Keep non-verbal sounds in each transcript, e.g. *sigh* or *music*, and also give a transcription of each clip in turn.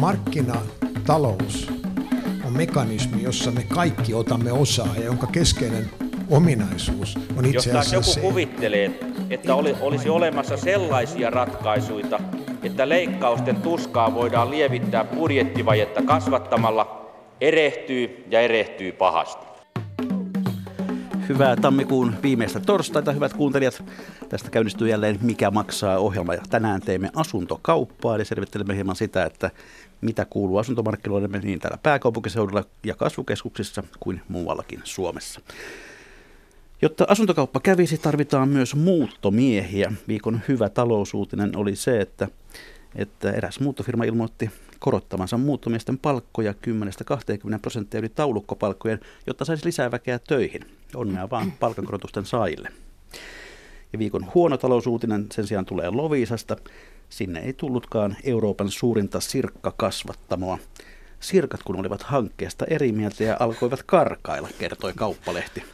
markkinatalous on mekanismi, jossa me kaikki otamme osaa ja jonka keskeinen ominaisuus on itse Jos asiassa joku se, kuvittelee, että oli, olisi olemassa sellaisia ratkaisuja, että leikkausten tuskaa voidaan lievittää budjettivajetta kasvattamalla, erehtyy ja erehtyy pahasti. Hyvää tammikuun viimeistä torstaita, hyvät kuuntelijat. Tästä käynnistyy jälleen Mikä maksaa ohjelma ja tänään teemme asuntokauppaa, eli selvittelemme hieman sitä, että mitä kuuluu asuntomarkkinoille niin täällä pääkaupunkiseudulla ja kasvukeskuksissa kuin muuallakin Suomessa. Jotta asuntokauppa kävisi, tarvitaan myös muuttomiehiä. Viikon hyvä talousuutinen oli se, että, että eräs muuttofirma ilmoitti korottavansa muuttomiesten palkkoja 10-20 prosenttia yli taulukkopalkkojen, jotta saisi lisää väkeä töihin. Onnea vaan palkankorotusten saajille. Ja viikon huono talousuutinen sen sijaan tulee Loviisasta. Sinne ei tullutkaan Euroopan suurinta sirkkakasvattamoa. Sirkat kun olivat hankkeesta eri mieltä ja alkoivat karkailla, kertoi kauppalehti.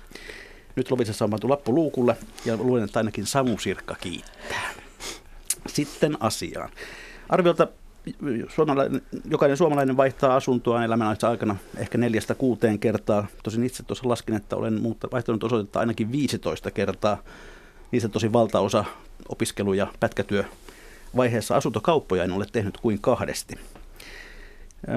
Nyt Lovisessa on pantu lappu luukulle ja luulen, että ainakin Samu Sirkka kiittää. Sitten asiaan. Arviolta suomalainen, jokainen suomalainen vaihtaa asuntoa elämän aikana ehkä neljästä kuuteen kertaa. Tosin itse tuossa laskin, että olen vaihtanut osoitetta ainakin 15 kertaa. Niistä tosi valtaosa opiskelu- ja pätkätyö vaiheessa asuntokauppoja en ole tehnyt kuin kahdesti.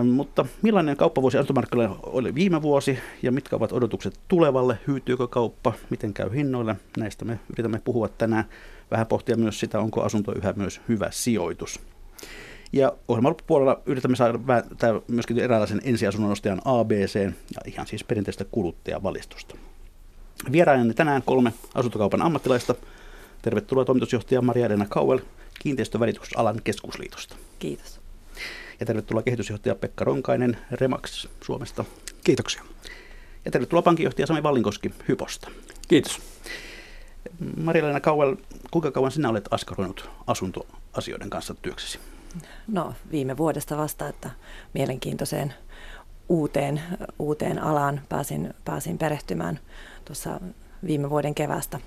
Mutta millainen kauppavuosi asuntomarkkinoilla oli viime vuosi ja mitkä ovat odotukset tulevalle? Hyytyykö kauppa? Miten käy hinnoille? Näistä me yritämme puhua tänään. Vähän pohtia myös sitä, onko asunto yhä myös hyvä sijoitus. Ja ohjelman loppupuolella yritämme saada myöskin eräänlaisen ensiasunnon ostajan ABC ja ihan siis perinteistä kuluttajavalistusta. Vieraajani tänään kolme asuntokaupan ammattilaista. Tervetuloa toimitusjohtaja Maria-Elena Kauel Kiinteistövälityksalan keskusliitosta. Kiitos. Ja tervetuloa kehitysjohtaja Pekka Ronkainen Remax Suomesta. Kiitoksia. Ja tervetuloa pankinjohtaja Sami Vallinkoski Hyposta. Kiitos. Maria-Leena Kauel, kuinka kauan sinä olet askaroinut asuntoasioiden kanssa työksesi? No viime vuodesta vasta, että mielenkiintoiseen uuteen, uuteen alaan pääsin, pääsin perehtymään tuossa viime vuoden kevästä.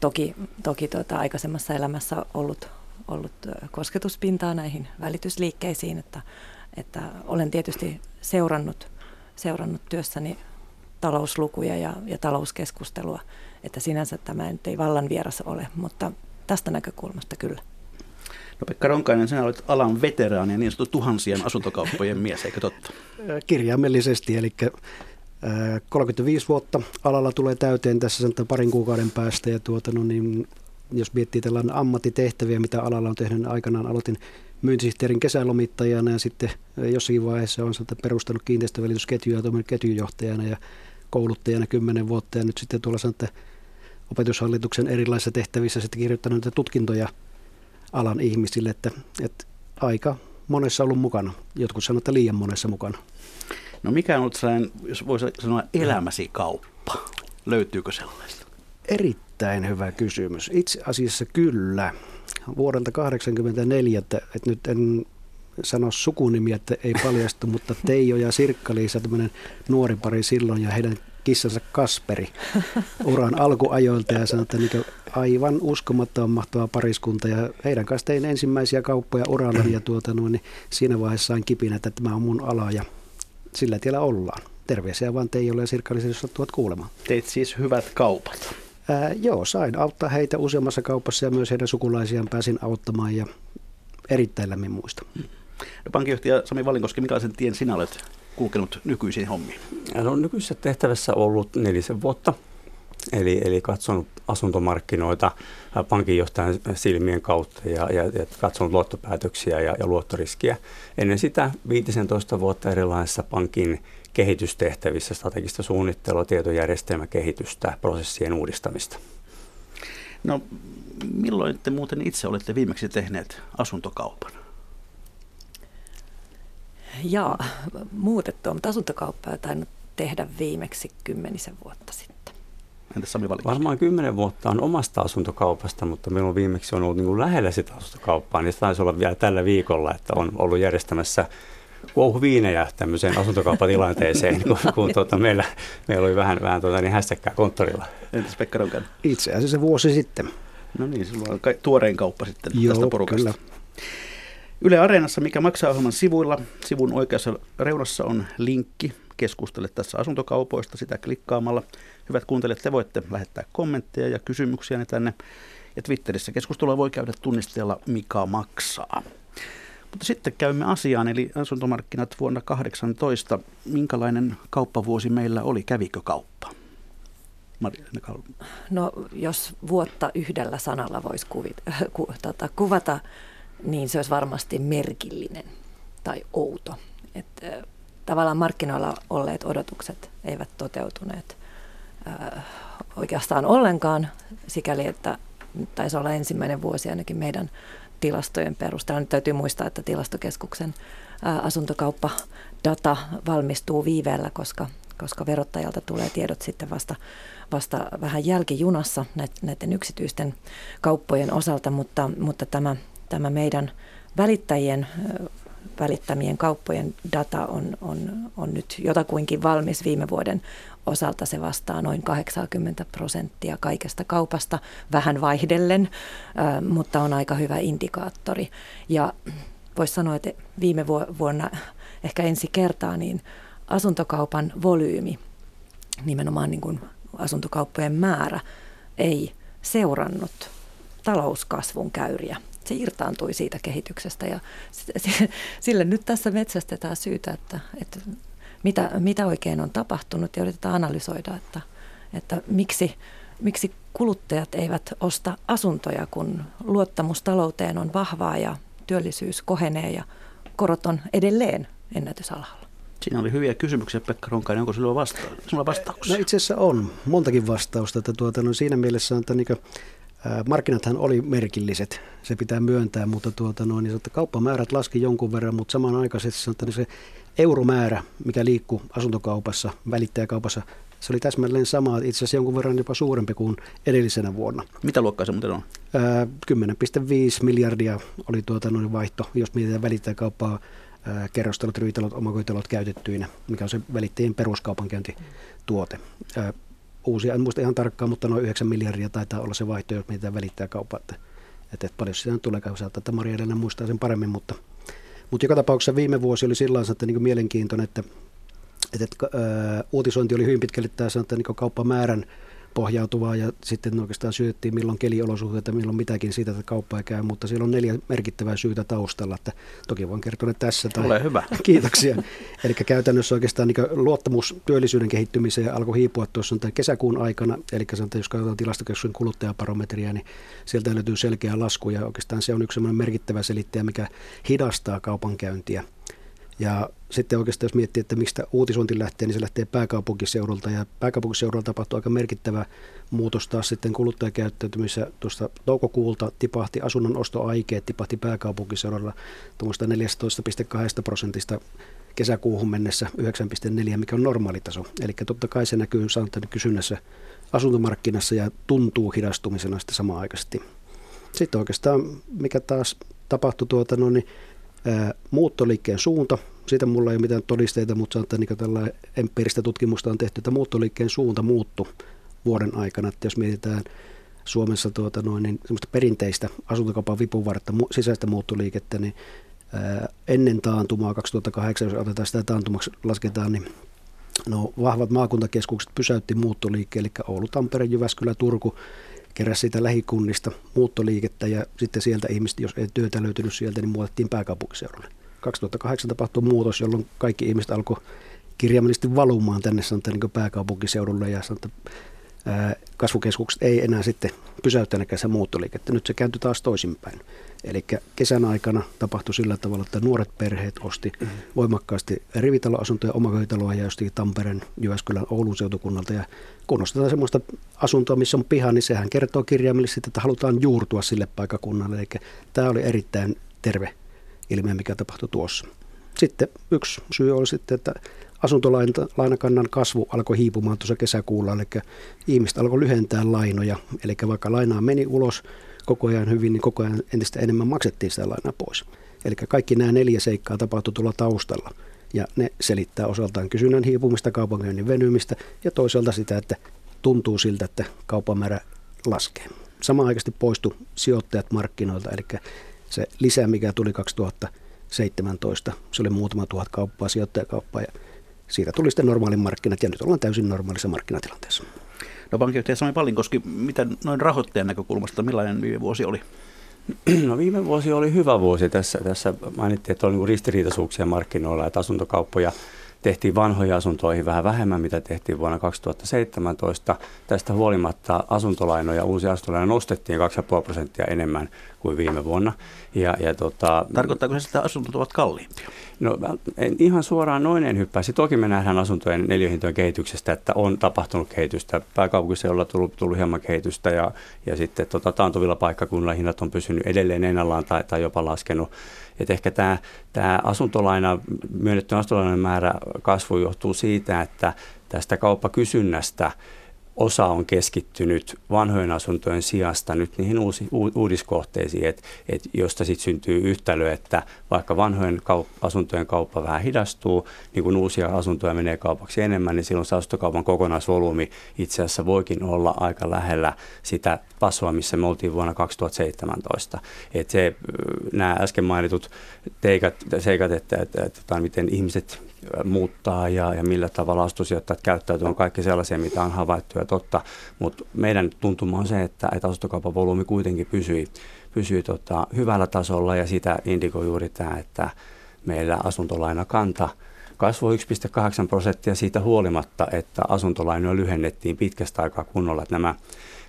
Toki, toki tuota, aikaisemmassa elämässä ollut, ollut kosketuspintaa näihin välitysliikkeisiin, että, että olen tietysti seurannut, seurannut työssäni talouslukuja ja, ja talouskeskustelua, että sinänsä tämä nyt ei vallan vieras ole, mutta tästä näkökulmasta kyllä. No Pekka Ronkainen, sinä olet alan veteraani ja niin sanottu tuhansien asuntokauppojen mies, eikö totta? Kirjaimellisesti, eli 35 vuotta alalla tulee täyteen tässä sanotaan parin kuukauden päästä ja tuota, no niin, jos miettii tällainen ammattitehtäviä, mitä alalla on tehnyt, niin aikanaan aloitin myyntisihteerin kesälomittajana ja sitten jossakin vaiheessa on perustanut kiinteistövälitysketjuja ja ketjujohtajana ja kouluttajana kymmenen vuotta ja nyt sitten tuolla sanotaan, opetushallituksen erilaisissa tehtävissä sitten kirjoittanut näitä tutkintoja alan ihmisille, että, että aika monessa ollut mukana. Jotkut sanovat, että liian monessa mukana. No mikä on sellainen, jos voisi sanoa, elämäsi kauppa? Löytyykö sellaista? Erittäin hyvä kysymys. Itse asiassa kyllä. Vuodelta 1984, että, nyt en sano sukunimi, että ei paljastu, *laughs* mutta Teijo ja Sirkka-Liisa, tämmöinen nuori pari silloin ja heidän kissansa Kasperi uran alkuajoilta ja sanoi, että niin aivan uskomattoman mahtava pariskunta ja heidän kanssa tein ensimmäisiä kauppoja uralla ja tuota, niin siinä vaiheessa sain kipinä, että tämä on mun ala ja sillä tiellä ollaan. Terveisiä vaan Teijolle ja Sirkka-Liisa, jos sattuvat kuulemaan. Teit siis hyvät kaupat. Ää, joo, sain auttaa heitä useammassa kaupassa ja myös heidän sukulaisiaan pääsin auttamaan ja erittäin lämmin muista. No, pankinjohtaja Sami Valinkoski, millaisen tien sinä olet kulkenut nykyisiin hommiin? No, nykyisessä tehtävässä ollut nelisen vuotta. Eli, eli katsonut asuntomarkkinoita pankinjohtajan silmien kautta ja, ja, ja katsonut luottopäätöksiä ja, ja luottoriskiä. Ennen sitä 15 vuotta erilaisissa pankin kehitystehtävissä, strategista suunnittelua, tietojärjestelmäkehitystä, prosessien uudistamista. No milloin te muuten itse olette viimeksi tehneet asuntokaupan? Jaa, muutettua, mutta asuntokauppaa tainnut tehdä viimeksi kymmenisen vuotta sitten. Entäs Sami Varmaan kymmenen vuotta on omasta asuntokaupasta, mutta meillä on viimeksi on ollut niin kuin lähellä sitä asuntokauppaa, niin se taisi olla vielä tällä viikolla, että on ollut järjestämässä kuohuviinejä tämmöiseen asuntokauppatilanteeseen, kun, kun tuota, meillä, meillä oli vähän, vähän tuota, niin hässäkkää konttorilla. Entäs Pekka Ronkan? Itse asiassa vuosi sitten. No niin, sulla on tuorein kauppa sitten Joo, tästä porukasta. Kyllä. Yle Areenassa, mikä maksaa ohjelman sivuilla. Sivun oikeassa reunassa on linkki. Keskustele tässä asuntokaupoista sitä klikkaamalla. Hyvät kuuntelijat, te voitte lähettää kommentteja ja kysymyksiä tänne. Ja Twitterissä keskustelua voi käydä tunnisteella Mikä maksaa. Mutta sitten käymme asiaan, eli asuntomarkkinat vuonna 2018. Minkälainen kauppavuosi meillä oli? Kävikö kauppa? No jos vuotta yhdellä sanalla voisi kuvit, *laughs* ku, tota, kuvata, niin se olisi varmasti merkillinen tai outo. Et, tavallaan markkinoilla olleet odotukset eivät toteutuneet äh, oikeastaan ollenkaan, sikäli että taisi olla ensimmäinen vuosi ainakin meidän tilastojen perusteella. Nyt täytyy muistaa, että tilastokeskuksen asuntokauppadata valmistuu viiveellä, koska, koska verottajalta tulee tiedot sitten vasta, vasta vähän jälkijunassa näiden yksityisten kauppojen osalta, mutta, mutta tämä, tämä meidän välittäjien välittämien kauppojen data on, on, on nyt jotakuinkin valmis viime vuoden osalta. Se vastaa noin 80 prosenttia kaikesta kaupasta, vähän vaihdellen, mutta on aika hyvä indikaattori. Ja voisi sanoa, että viime vuonna ehkä ensi kertaa niin asuntokaupan volyymi, nimenomaan niin kuin asuntokauppojen määrä, ei seurannut talouskasvun käyriä se irtaantui siitä kehityksestä ja sille nyt tässä metsästetään syytä, että, että mitä, mitä oikein on tapahtunut ja yritetään analysoida, että, että miksi, miksi kuluttajat eivät osta asuntoja, kun luottamus talouteen on vahvaa ja työllisyys kohenee ja korot on edelleen ennätysalalla. Siinä oli hyviä kysymyksiä, Pekka Ronkainen. Onko sinulla, vasta- sinulla vastauksia? No itse asiassa on montakin vastausta. Että tuota, no siinä mielessä on, että niin Markkinathan oli merkilliset, se pitää myöntää, mutta tuota noin, niin kauppamäärät laski jonkun verran, mutta samanaikaisesti että se euromäärä, mikä liikkuu asuntokaupassa, välittäjäkaupassa, se oli täsmälleen sama, itse asiassa jonkun verran jopa suurempi kuin edellisenä vuonna. Mitä luokkaa se muuten on? 10,5 miljardia oli tuota noin vaihto, jos mietitään välittäjäkauppaa, kerrostalot, rytalot, omakoitalot käytettyinä, mikä on se välittäjien peruskaupankäyntituote uusia, en muista ihan tarkkaan, mutta noin 9 miljardia taitaa olla se vaihto, jos mietitään välittää kauppaa, että, että, että paljon sitä tulee. Saattaa, että Maria Elena muistaa sen paremmin, mutta, mutta joka tapauksessa viime vuosi oli sillä että niin mielenkiintoinen, että, että, että ää, uutisointi oli hyvin pitkälle tämä niin kauppamäärän pohjautuvaa ja sitten oikeastaan syöttiin milloin keliolosuhteita, milloin mitäkin siitä, että kauppa ei käy, mutta siellä on neljä merkittävää syytä taustalla, että toki voin kertoa ne tässä. Tai... Ole hyvä. *laughs* Kiitoksia. Eli käytännössä oikeastaan niin luottamus työllisyyden kehittymiseen alkoi hiipua tuossa tämän kesäkuun aikana, eli sanotaan, jos katsotaan tilastokeskuksen kuluttajabarometria, niin sieltä löytyy selkeä lasku ja oikeastaan se on yksi merkittävä selittäjä, mikä hidastaa kaupankäyntiä. Ja sitten oikeastaan jos miettii, että mistä uutisointi lähtee, niin se lähtee pääkaupunkiseudulta. Ja pääkaupunkiseudulta tapahtuu aika merkittävä muutos taas sitten kuluttajakäyttäytymissä. Tuosta toukokuulta tipahti asunnon ostoaikeet, tipahti pääkaupunkiseudulla tuommoista 14,2 prosentista kesäkuuhun mennessä 9,4, mikä on normaalitaso. Eli totta kai se näkyy sanotaan kysynnässä asuntomarkkinassa ja tuntuu hidastumisena sitten samaan aikaisesti. Sitten oikeastaan, mikä taas tapahtui tuota, no, niin muuttoliikkeen suunta, siitä mulla ei ole mitään todisteita, mutta sanotaan, että niin tällä empiiristä tutkimusta on tehty, että muuttoliikkeen suunta muuttu vuoden aikana. Että jos mietitään Suomessa tuota noin, niin perinteistä asuntokaupan vipuvartta sisäistä muuttoliikettä, niin ennen taantumaa 2008, jos otetaan sitä taantumaksi lasketaan, niin no, vahvat maakuntakeskukset pysäytti muuttoliikkeen, eli Oulu, Tampere, Jyväskylä, Turku keräsi siitä lähikunnista muuttoliikettä ja sitten sieltä ihmiset, jos ei työtä löytynyt sieltä, niin muutettiin pääkaupunkiseudulle. 2008 tapahtui muutos, jolloin kaikki ihmiset alkoi kirjaimellisesti valumaan tänne sanotaan, niin pääkaupunkiseudulle ja sanotaan, kasvukeskukset ei enää sitten pysäyttäneekään se muuttoliikettä. Nyt se kääntyi taas toisinpäin. Eli kesän aikana tapahtui sillä tavalla, että nuoret perheet osti voimakkaasti rivitaloasuntoja, omakotitaloa ja jostakin Tampereen, Jyväskylän, Oulun seutukunnalta. Ja kun ostetaan sellaista asuntoa, missä on piha, niin sehän kertoo kirjaimellisesti, että halutaan juurtua sille paikakunnalle. Eli tämä oli erittäin terve ilmiö, mikä tapahtui tuossa. Sitten yksi syy oli sitten, että asuntolainakannan kasvu alkoi hiipumaan tuossa kesäkuulla, eli ihmiset alkoi lyhentää lainoja, eli vaikka lainaa meni ulos koko ajan hyvin, niin koko ajan entistä enemmän maksettiin sitä lainaa pois. Eli kaikki nämä neljä seikkaa tapahtui tuolla taustalla, ja ne selittää osaltaan kysynnän hiipumista, kaupankäynnin venymistä ja toisaalta sitä, että tuntuu siltä, että kaupamäärä laskee. Samanaikaisesti poistu sijoittajat markkinoilta, eli se lisä, mikä tuli 2017, se oli muutama tuhat kauppaa, sijoittajakauppaa ja siitä tuli sitten normaalin markkinat ja nyt ollaan täysin normaalissa markkinatilanteessa. No pankinjohtaja Sami Pallinkoski, mitä noin rahoittajan näkökulmasta, millainen viime vuosi oli? No viime vuosi oli hyvä vuosi. Tässä, tässä mainittiin, että oli niin ristiriitaisuuksia markkinoilla, että asuntokauppoja tehtiin vanhoihin asuntoihin vähän vähemmän, mitä tehtiin vuonna 2017. Tästä huolimatta asuntolainoja, uusia asuntolainoja nostettiin 2,5 prosenttia enemmän kuin viime vuonna. Ja, ja tota, Tarkoittaako se, että asunnot ovat kalliimpia? No en ihan suoraan noin en hyppäisi. Toki me nähdään asuntojen neljöhintojen kehityksestä, että on tapahtunut kehitystä. Pääkaupunkiseudulla on tullut, tullut hieman kehitystä ja, ja sitten tota, taantuvilla paikkakunnilla hinnat on pysynyt edelleen ennallaan tai, tai jopa laskenut. Et ehkä tämä, tämä asuntolaina, myönnetty asuntolainan määrä kasvu johtuu siitä, että tästä kauppakysynnästä – osa on keskittynyt vanhojen asuntojen sijasta nyt niihin uusi, u, uudiskohteisiin, että et josta sitten syntyy yhtälö, että vaikka vanhojen kaup- asuntojen kauppa vähän hidastuu, niin kun uusia asuntoja menee kaupaksi enemmän, niin silloin se asuntokaupan kokonaisvolyymi itse asiassa voikin olla aika lähellä sitä tasoa, missä me oltiin vuonna 2017. Et se, nämä äsken mainitut teikat, seikat, että, että, että, että miten ihmiset muuttaa ja, ja millä tavalla asunto käyttäytyy, on kaikki sellaisia, mitä on havaittu ja totta. Mutta meidän tuntuma on se, että, että asuntokaupan volyymi kuitenkin pysyi, pysyi tota, hyvällä tasolla ja sitä indikoi juuri tämä, että meillä asuntolainakanta kasvoi 1,8 prosenttia siitä huolimatta, että asuntolainoja lyhennettiin pitkästä aikaa kunnolla. Että nämä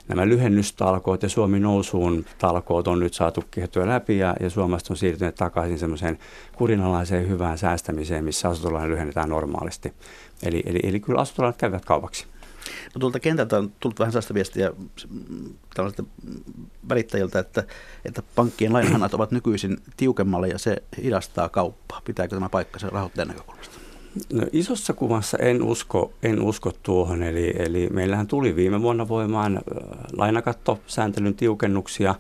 nämä lyhennystalkoot ja Suomi nousuun talkoot on nyt saatu kehtyä läpi ja, ja Suomesta on siirtynyt takaisin semmoiseen kurinalaiseen hyvään säästämiseen, missä asuntolainen lyhennetään normaalisti. Eli, eli, eli kyllä asuntolainat käyvät kaupaksi. No tuolta kentältä on tullut vähän sellaista viestiä tällaisilta välittäjiltä, että, että pankkien lainahanat ovat nykyisin tiukemmalle ja se hidastaa kauppaa. Pitääkö tämä paikka sen rahoittajan näkökulmasta? No, isossa kuvassa en usko, en usko tuohon, eli, eli meillähän tuli viime vuonna voimaan lainakattosääntelyn tiukennuksia,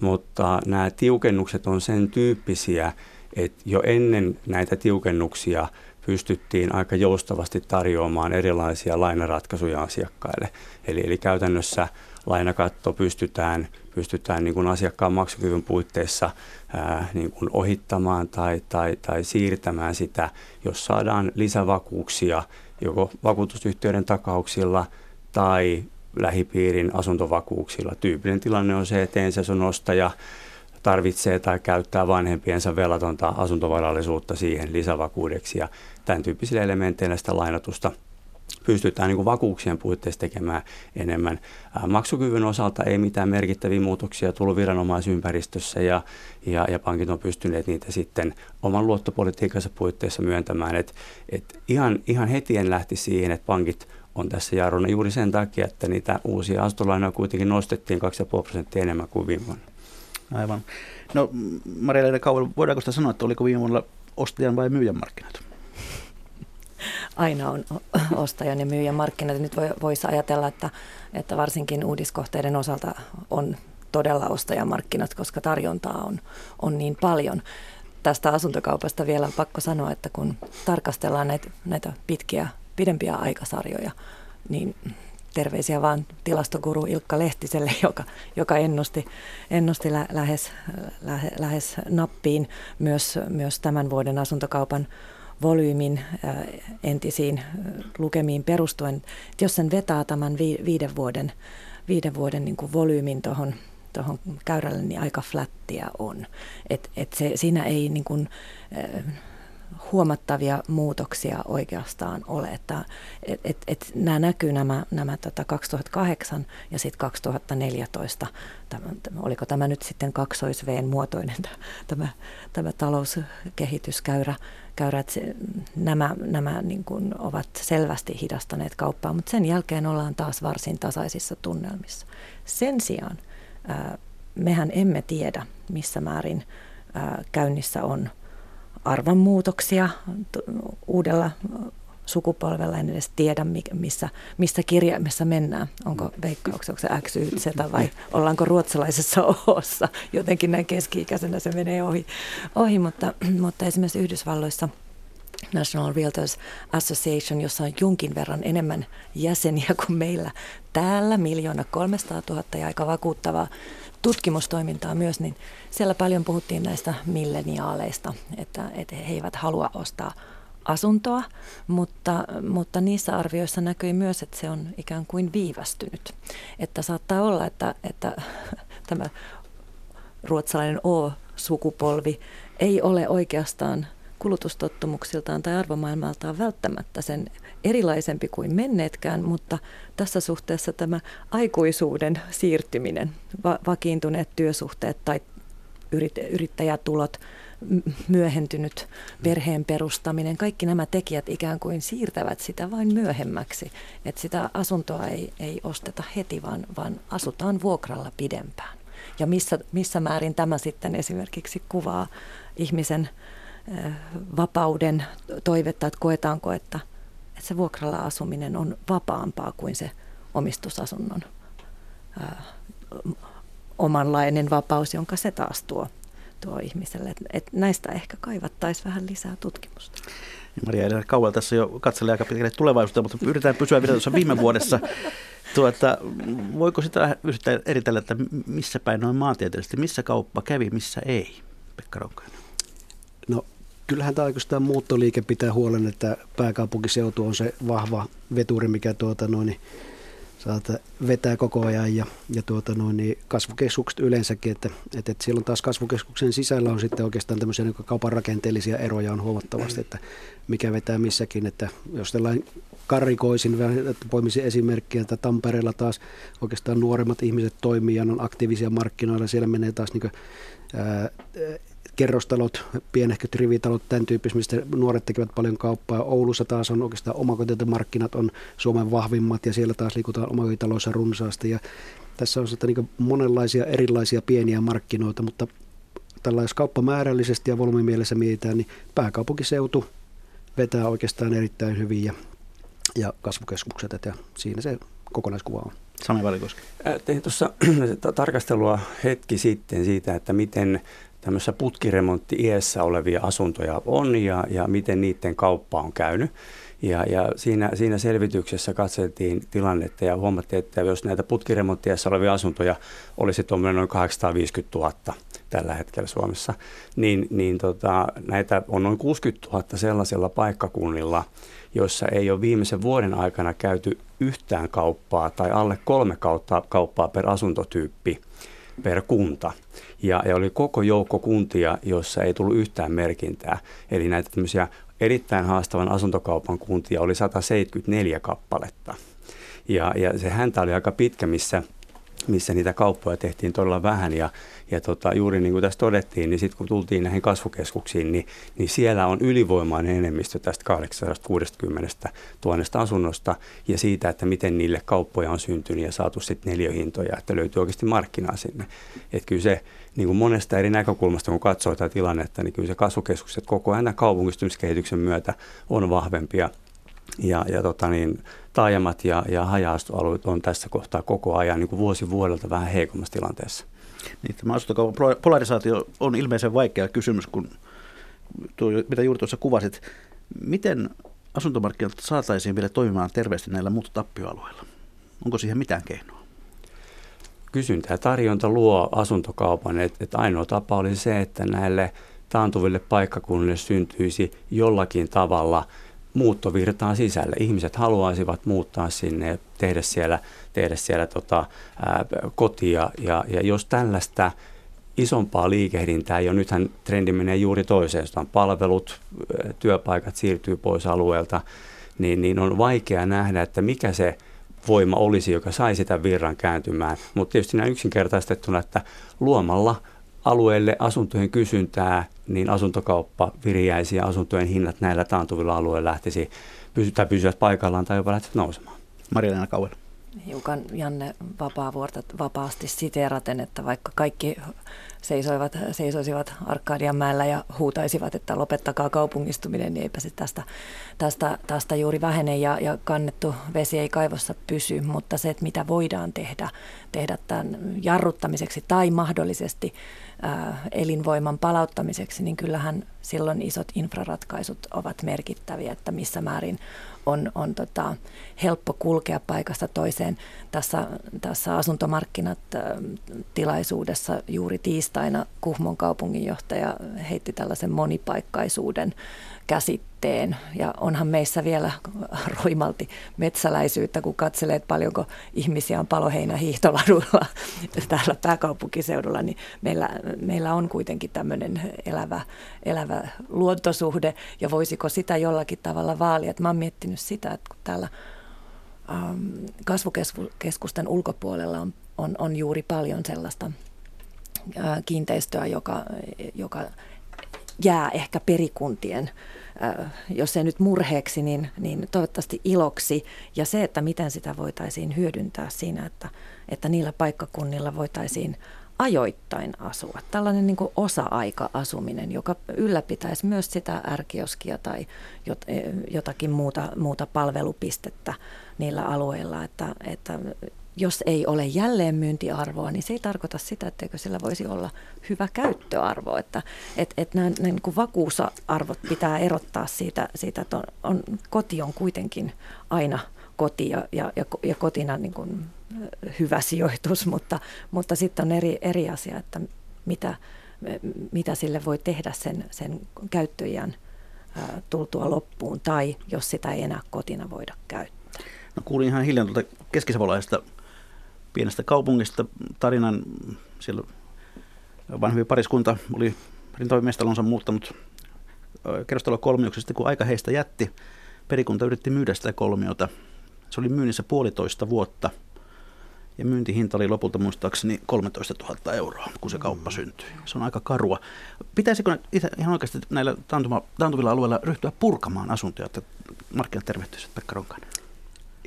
mutta nämä tiukennukset on sen tyyppisiä, että jo ennen näitä tiukennuksia pystyttiin aika joustavasti tarjoamaan erilaisia lainaratkaisuja asiakkaille. Eli, eli käytännössä lainakatto pystytään, pystytään niin kuin asiakkaan maksukyvyn puitteissa ää, niin kuin ohittamaan tai, tai, tai siirtämään sitä, jos saadaan lisävakuuksia joko vakuutusyhtiöiden takauksilla tai lähipiirin asuntovakuuksilla. Tyypillinen tilanne on se, että ensin ostaja tarvitsee tai käyttää vanhempiensa velatonta asuntovarallisuutta siihen lisävakuudeksi ja tämän tyyppisillä elementeillä sitä lainatusta pystytään niin kuin vakuuksien puitteissa tekemään enemmän. Maksukyvyn osalta ei mitään merkittäviä muutoksia tullut viranomaisympäristössä ja, ja, ja pankit on pystyneet niitä sitten oman luottopolitiikansa puitteissa myöntämään. Et, et ihan, ihan heti en lähti siihen, että pankit on tässä jarruna juuri sen takia, että niitä uusia asuntolainoja kuitenkin nostettiin 2,5 prosenttia enemmän kuin viime vuonna. Aivan. No Maria-Leena voidaanko sitä sanoa, että oliko viime vuonna ostajan vai myyjän markkinat? Aina on ostajan ja myyjän markkinat. Nyt voi, voisi ajatella, että, että varsinkin uudiskohteiden osalta on todella ostajamarkkinat, koska tarjontaa on, on niin paljon. Tästä asuntokaupasta vielä on pakko sanoa, että kun tarkastellaan näitä, näitä pitkiä, pidempiä aikasarjoja, niin terveisiä vaan tilastokuru Ilkka Lehtiselle, joka, joka ennusti, ennusti lä, lähes, lähe, lähes nappiin myös, myös tämän vuoden asuntokaupan volyymin äh, entisiin äh, lukemiin perustuen. Että jos sen vetää tämän viiden vuoden, viiden vuoden niin kuin volyymin tuohon tuohon käyrälle, niin aika flättiä on. Et, et se, siinä ei niin kuin, äh, huomattavia muutoksia oikeastaan ole. Että, et, et, et nämä näkyy nämä, nämä tota 2008 ja sitten 2014. Tämä, tämä, oliko tämä nyt sitten kaksoisveen muotoinen *laughs* tämä, tämä talouskehityskäyrä, käyrä, että se, nämä, nämä niin kuin ovat selvästi hidastaneet kauppaa, mutta sen jälkeen ollaan taas varsin tasaisissa tunnelmissa. Sen sijaan mehän emme tiedä, missä määrin ää, käynnissä on – arvonmuutoksia uudella sukupolvella. En edes tiedä, missä, missä kirjaimessa mennään. Onko veikkauksia, onko se X, Y, Z vai ollaanko ruotsalaisessa *laughs* ohossa. Jotenkin näin keski-ikäisenä se menee ohi. ohi mutta, mutta esimerkiksi Yhdysvalloissa National Realtors Association, jossa on jonkin verran enemmän jäseniä kuin meillä täällä, miljoona 300 000 ja aika vakuuttavaa tutkimustoimintaa myös, niin siellä paljon puhuttiin näistä milleniaaleista, että, että he eivät halua ostaa asuntoa, mutta, mutta niissä arvioissa näkyi myös, että se on ikään kuin viivästynyt. Että saattaa olla, että, että *laughs* tämä ruotsalainen O-sukupolvi ei ole oikeastaan kulutustottumuksiltaan tai arvomaailmaltaan välttämättä sen erilaisempi kuin menneetkään, mutta tässä suhteessa tämä aikuisuuden siirtyminen, va- vakiintuneet työsuhteet tai yrit- yrittäjätulot, myöhentynyt perheen perustaminen, kaikki nämä tekijät ikään kuin siirtävät sitä vain myöhemmäksi. Että sitä asuntoa ei, ei osteta heti, vaan, vaan asutaan vuokralla pidempään. Ja missä, missä määrin tämä sitten esimerkiksi kuvaa ihmisen vapauden toivetta, että koetaanko, että, että se vuokralla asuminen on vapaampaa kuin se omistusasunnon ää, omanlainen vapaus, jonka se taas tuo, tuo ihmiselle. Et, et näistä ehkä kaivattaisiin vähän lisää tutkimusta. Maria Elina Kauval tässä jo katselee aika pitkälle tulevaisuutta, mutta yritetään pysyä vielä tuossa viime vuodessa. *laughs* Tuota, voiko sitä eritellä, että missä päin noin maantieteellisesti, missä kauppa kävi, missä ei, Pekka Ronkainen? No kyllähän tämä oikeastaan muuttoliike pitää huolen, että pääkaupunkiseutu on se vahva veturi, mikä tuota noin, niin saata vetää koko ajan ja, ja tuota noin, niin kasvukeskukset yleensäkin, että, että, että silloin taas kasvukeskuksen sisällä on sitten oikeastaan tämmöisiä niin kaupan rakenteellisia eroja on huomattavasti, että mikä vetää missäkin, että jos tällainen karikoisin, että poimisin esimerkkiä, että Tampereella taas oikeastaan nuoremmat ihmiset toimii ja on aktiivisia markkinoilla, siellä menee taas niin kuin, ää, kerrostalot, pienehköt rivitalot, tämän tyyppistä, mistä nuoret tekevät paljon kauppaa. Oulussa taas on oikeastaan omakotimarkkinat on Suomen vahvimmat ja siellä taas liikutaan omakotitaloissa runsaasti. Ja tässä on sitä niin monenlaisia erilaisia pieniä markkinoita, mutta tällä jos kauppamäärällisesti ja volyymimielessä mietitään, niin pääkaupunkiseutu vetää oikeastaan erittäin hyvin ja, ja kasvukeskukset, ja siinä se kokonaiskuva on. Sami Valikoski. Tein tuossa *clears throat* tarkastelua hetki sitten siitä, että miten tämmöisessä putkiremontti-iässä olevia asuntoja on ja, ja miten niiden kauppa on käynyt. Ja, ja siinä, siinä selvityksessä katseltiin tilannetta ja huomattiin, että jos näitä putkiremonttiassa olevia asuntoja olisi tuommoinen noin 850 000 tällä hetkellä Suomessa, niin, niin tota, näitä on noin 60 000 sellaisilla paikkakunnilla, joissa ei ole viimeisen vuoden aikana käyty yhtään kauppaa tai alle kolme kautta kauppaa per asuntotyyppi per kunta. Ja, ja oli koko joukko kuntia, joissa ei tullut yhtään merkintää. Eli näitä tämmöisiä erittäin haastavan asuntokaupan kuntia oli 174 kappaletta. Ja, ja se häntä oli aika pitkä, missä missä niitä kauppoja tehtiin todella vähän. Ja, ja tota, juuri niin kuin tässä todettiin, niin sitten kun tultiin näihin kasvukeskuksiin, niin, niin siellä on ylivoimainen enemmistö tästä 860 000 asunnosta ja siitä, että miten niille kauppoja on syntynyt ja saatu sitten neljöhintoja, että löytyy oikeasti markkinaa sinne. Että kyllä se niin kuin monesta eri näkökulmasta, kun katsoo tätä tilannetta, niin kyllä se kasvukeskukset koko ajan kaupungistumiskehityksen myötä on vahvempia. Ja, ja tota niin, taajamat ja, ja haja on tässä kohtaa koko ajan niin kuin vuosi vuodelta vähän heikommassa tilanteessa. Niin, tämä asuntokaupan polarisaatio on ilmeisen vaikea kysymys, kun tuo, mitä juuri tuossa kuvasit. Miten asuntomarkkinat saataisiin vielä toimimaan terveesti näillä muuttotappioalueilla? Onko siihen mitään keinoa? Kysyntä ja tarjonta luo asuntokaupan. Et, et ainoa tapa oli se, että näille taantuville paikkakunnille syntyisi jollakin tavalla – muuttovirtaan sisälle. Ihmiset haluaisivat muuttaa sinne ja tehdä siellä, tehdä siellä tota, ää, kotia. Ja, ja jos tällaista isompaa liikehdintää jo, nythän trendi menee juuri toiseen, on palvelut, työpaikat siirtyy pois alueelta, niin, niin on vaikea nähdä, että mikä se voima olisi, joka sai sitä virran kääntymään. Mutta tietysti näin yksinkertaistettuna, että luomalla – alueelle asuntojen kysyntää, niin asuntakauppa viriäisi ja asuntojen hinnat näillä taantuvilla alueilla lähtisi pysyä, pysyä paikallaan tai jopa lähtisi nousemaan. Maria Kauan. Hiukan Janne Vapaavuorta vapaasti siteeraten, että vaikka kaikki seisoivat, seisoisivat Arkadianmäellä ja huutaisivat, että lopettakaa kaupungistuminen, niin eipä se tästä, tästä, tästä juuri vähene ja, ja kannettu vesi ei kaivossa pysy, mutta se, että mitä voidaan tehdä, tehdä tämän jarruttamiseksi tai mahdollisesti elinvoiman palauttamiseksi, niin kyllähän silloin isot infraratkaisut ovat merkittäviä, että missä määrin on, on tota, helppo kulkea paikasta toiseen. Tässä, tässä asuntomarkkinat tilaisuudessa juuri tiistaina Kuhmon kaupunginjohtaja heitti tällaisen monipaikkaisuuden käsitteen. Ja onhan meissä vielä roimalti metsäläisyyttä, kun katselee, että paljonko ihmisiä on paloheinä hiihtoladuilla *laughs* täällä pääkaupunkiseudulla, niin meillä, meillä on kuitenkin tämmöinen elävä, elävä luontosuhde, ja voisiko sitä jollakin tavalla vaalia. Mä oon miettinyt sitä, että kun täällä ähm, kasvukeskusten ulkopuolella on, on, on juuri paljon sellaista äh, kiinteistöä, joka, joka jää ehkä perikuntien jos ei nyt murheeksi, niin, niin toivottavasti iloksi. Ja se, että miten sitä voitaisiin hyödyntää siinä, että, että niillä paikkakunnilla voitaisiin ajoittain asua. Tällainen niin osa-aika-asuminen, joka ylläpitäisi myös sitä ärkioskia tai jotakin muuta, muuta palvelupistettä niillä alueilla, että, että jos ei ole jälleenmyyntiarvoa, niin se ei tarkoita sitä, etteikö sillä voisi olla hyvä käyttöarvo. Että et, et nämä, nämä niin kuin vakuusarvot pitää erottaa siitä, siitä että on, on, koti on kuitenkin aina koti ja, ja, ja kotina niin kuin hyvä sijoitus, mutta, mutta sitten on eri, eri asia, että mitä, mitä sille voi tehdä sen, sen käyttöjän tultua loppuun tai jos sitä ei enää kotina voida käyttää. No kuulin ihan hiljan tuolta keskisavolaisesta pienestä kaupungista tarinan. Siellä vanhempi pariskunta oli rintamestalonsa muuttanut kerrostalo kolmioksesta, kun aika heistä jätti. Perikunta yritti myydä sitä kolmiota. Se oli myynnissä puolitoista vuotta ja myyntihinta oli lopulta muistaakseni 13 000 euroa, kun se kauppa mm. syntyi. Se on aika karua. Pitäisikö ihan oikeasti näillä taantuvilla alueilla ryhtyä purkamaan asuntoja, että markkinat tervehtyisivät Pekka Ronkainen?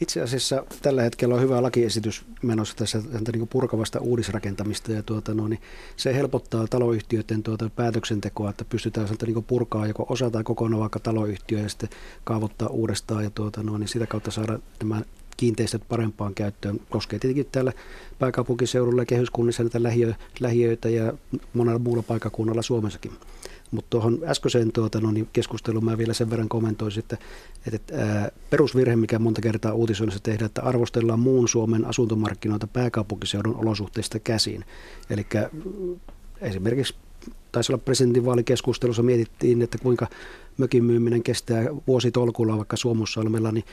Itse asiassa tällä hetkellä on hyvä lakiesitys menossa tässä niin purkavasta uudisrakentamista ja tuota, no, niin se helpottaa taloyhtiöiden tuota, päätöksentekoa, että pystytään niin purkaa joko osa tai kokonaan vaikka taloyhtiö ja sitten kaavoittaa uudestaan ja tuota, no, niin sitä kautta saada nämä kiinteistöt parempaan käyttöön. Koskee tietenkin täällä pääkaupunkiseudulla ja kehyskunnissa näitä lähiö, lähiöitä ja monella muulla paikakunnalla Suomessakin. Mutta tuohon äskeiseen tuota, no, niin keskusteluun mä vielä sen verran kommentoisin, että, että ää, perusvirhe, mikä monta kertaa uutisoinnissa tehdään, että arvostellaan muun Suomen asuntomarkkinoita pääkaupunkiseudun olosuhteista käsin. Eli esimerkiksi taisi olla presidentinvaalikeskustelussa mietittiin, että kuinka mökin myyminen kestää vuositolkulla vaikka Suomussalmella, niin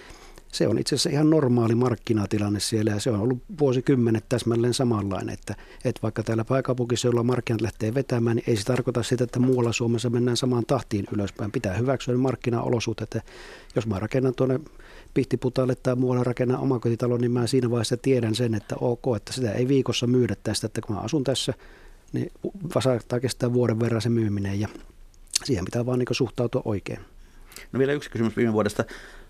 se on itse asiassa ihan normaali markkinatilanne siellä ja se on ollut vuosikymmenet täsmälleen samanlainen, että, että vaikka täällä pääkaupunkiseudulla markkinat lähtee vetämään, niin ei se tarkoita sitä, että muualla Suomessa mennään samaan tahtiin ylöspäin. Pitää hyväksyä markkinaolosuhteet, että jos mä rakennan tuonne Pihtiputalle tai muualla rakennan omakotitalon, niin mä siinä vaiheessa tiedän sen, että ok, että sitä ei viikossa myydä tästä, että kun mä asun tässä, niin saattaa kestää vuoden verran se myyminen ja siihen pitää vaan niin suhtautua oikein. No vielä yksi kysymys viime vuodesta.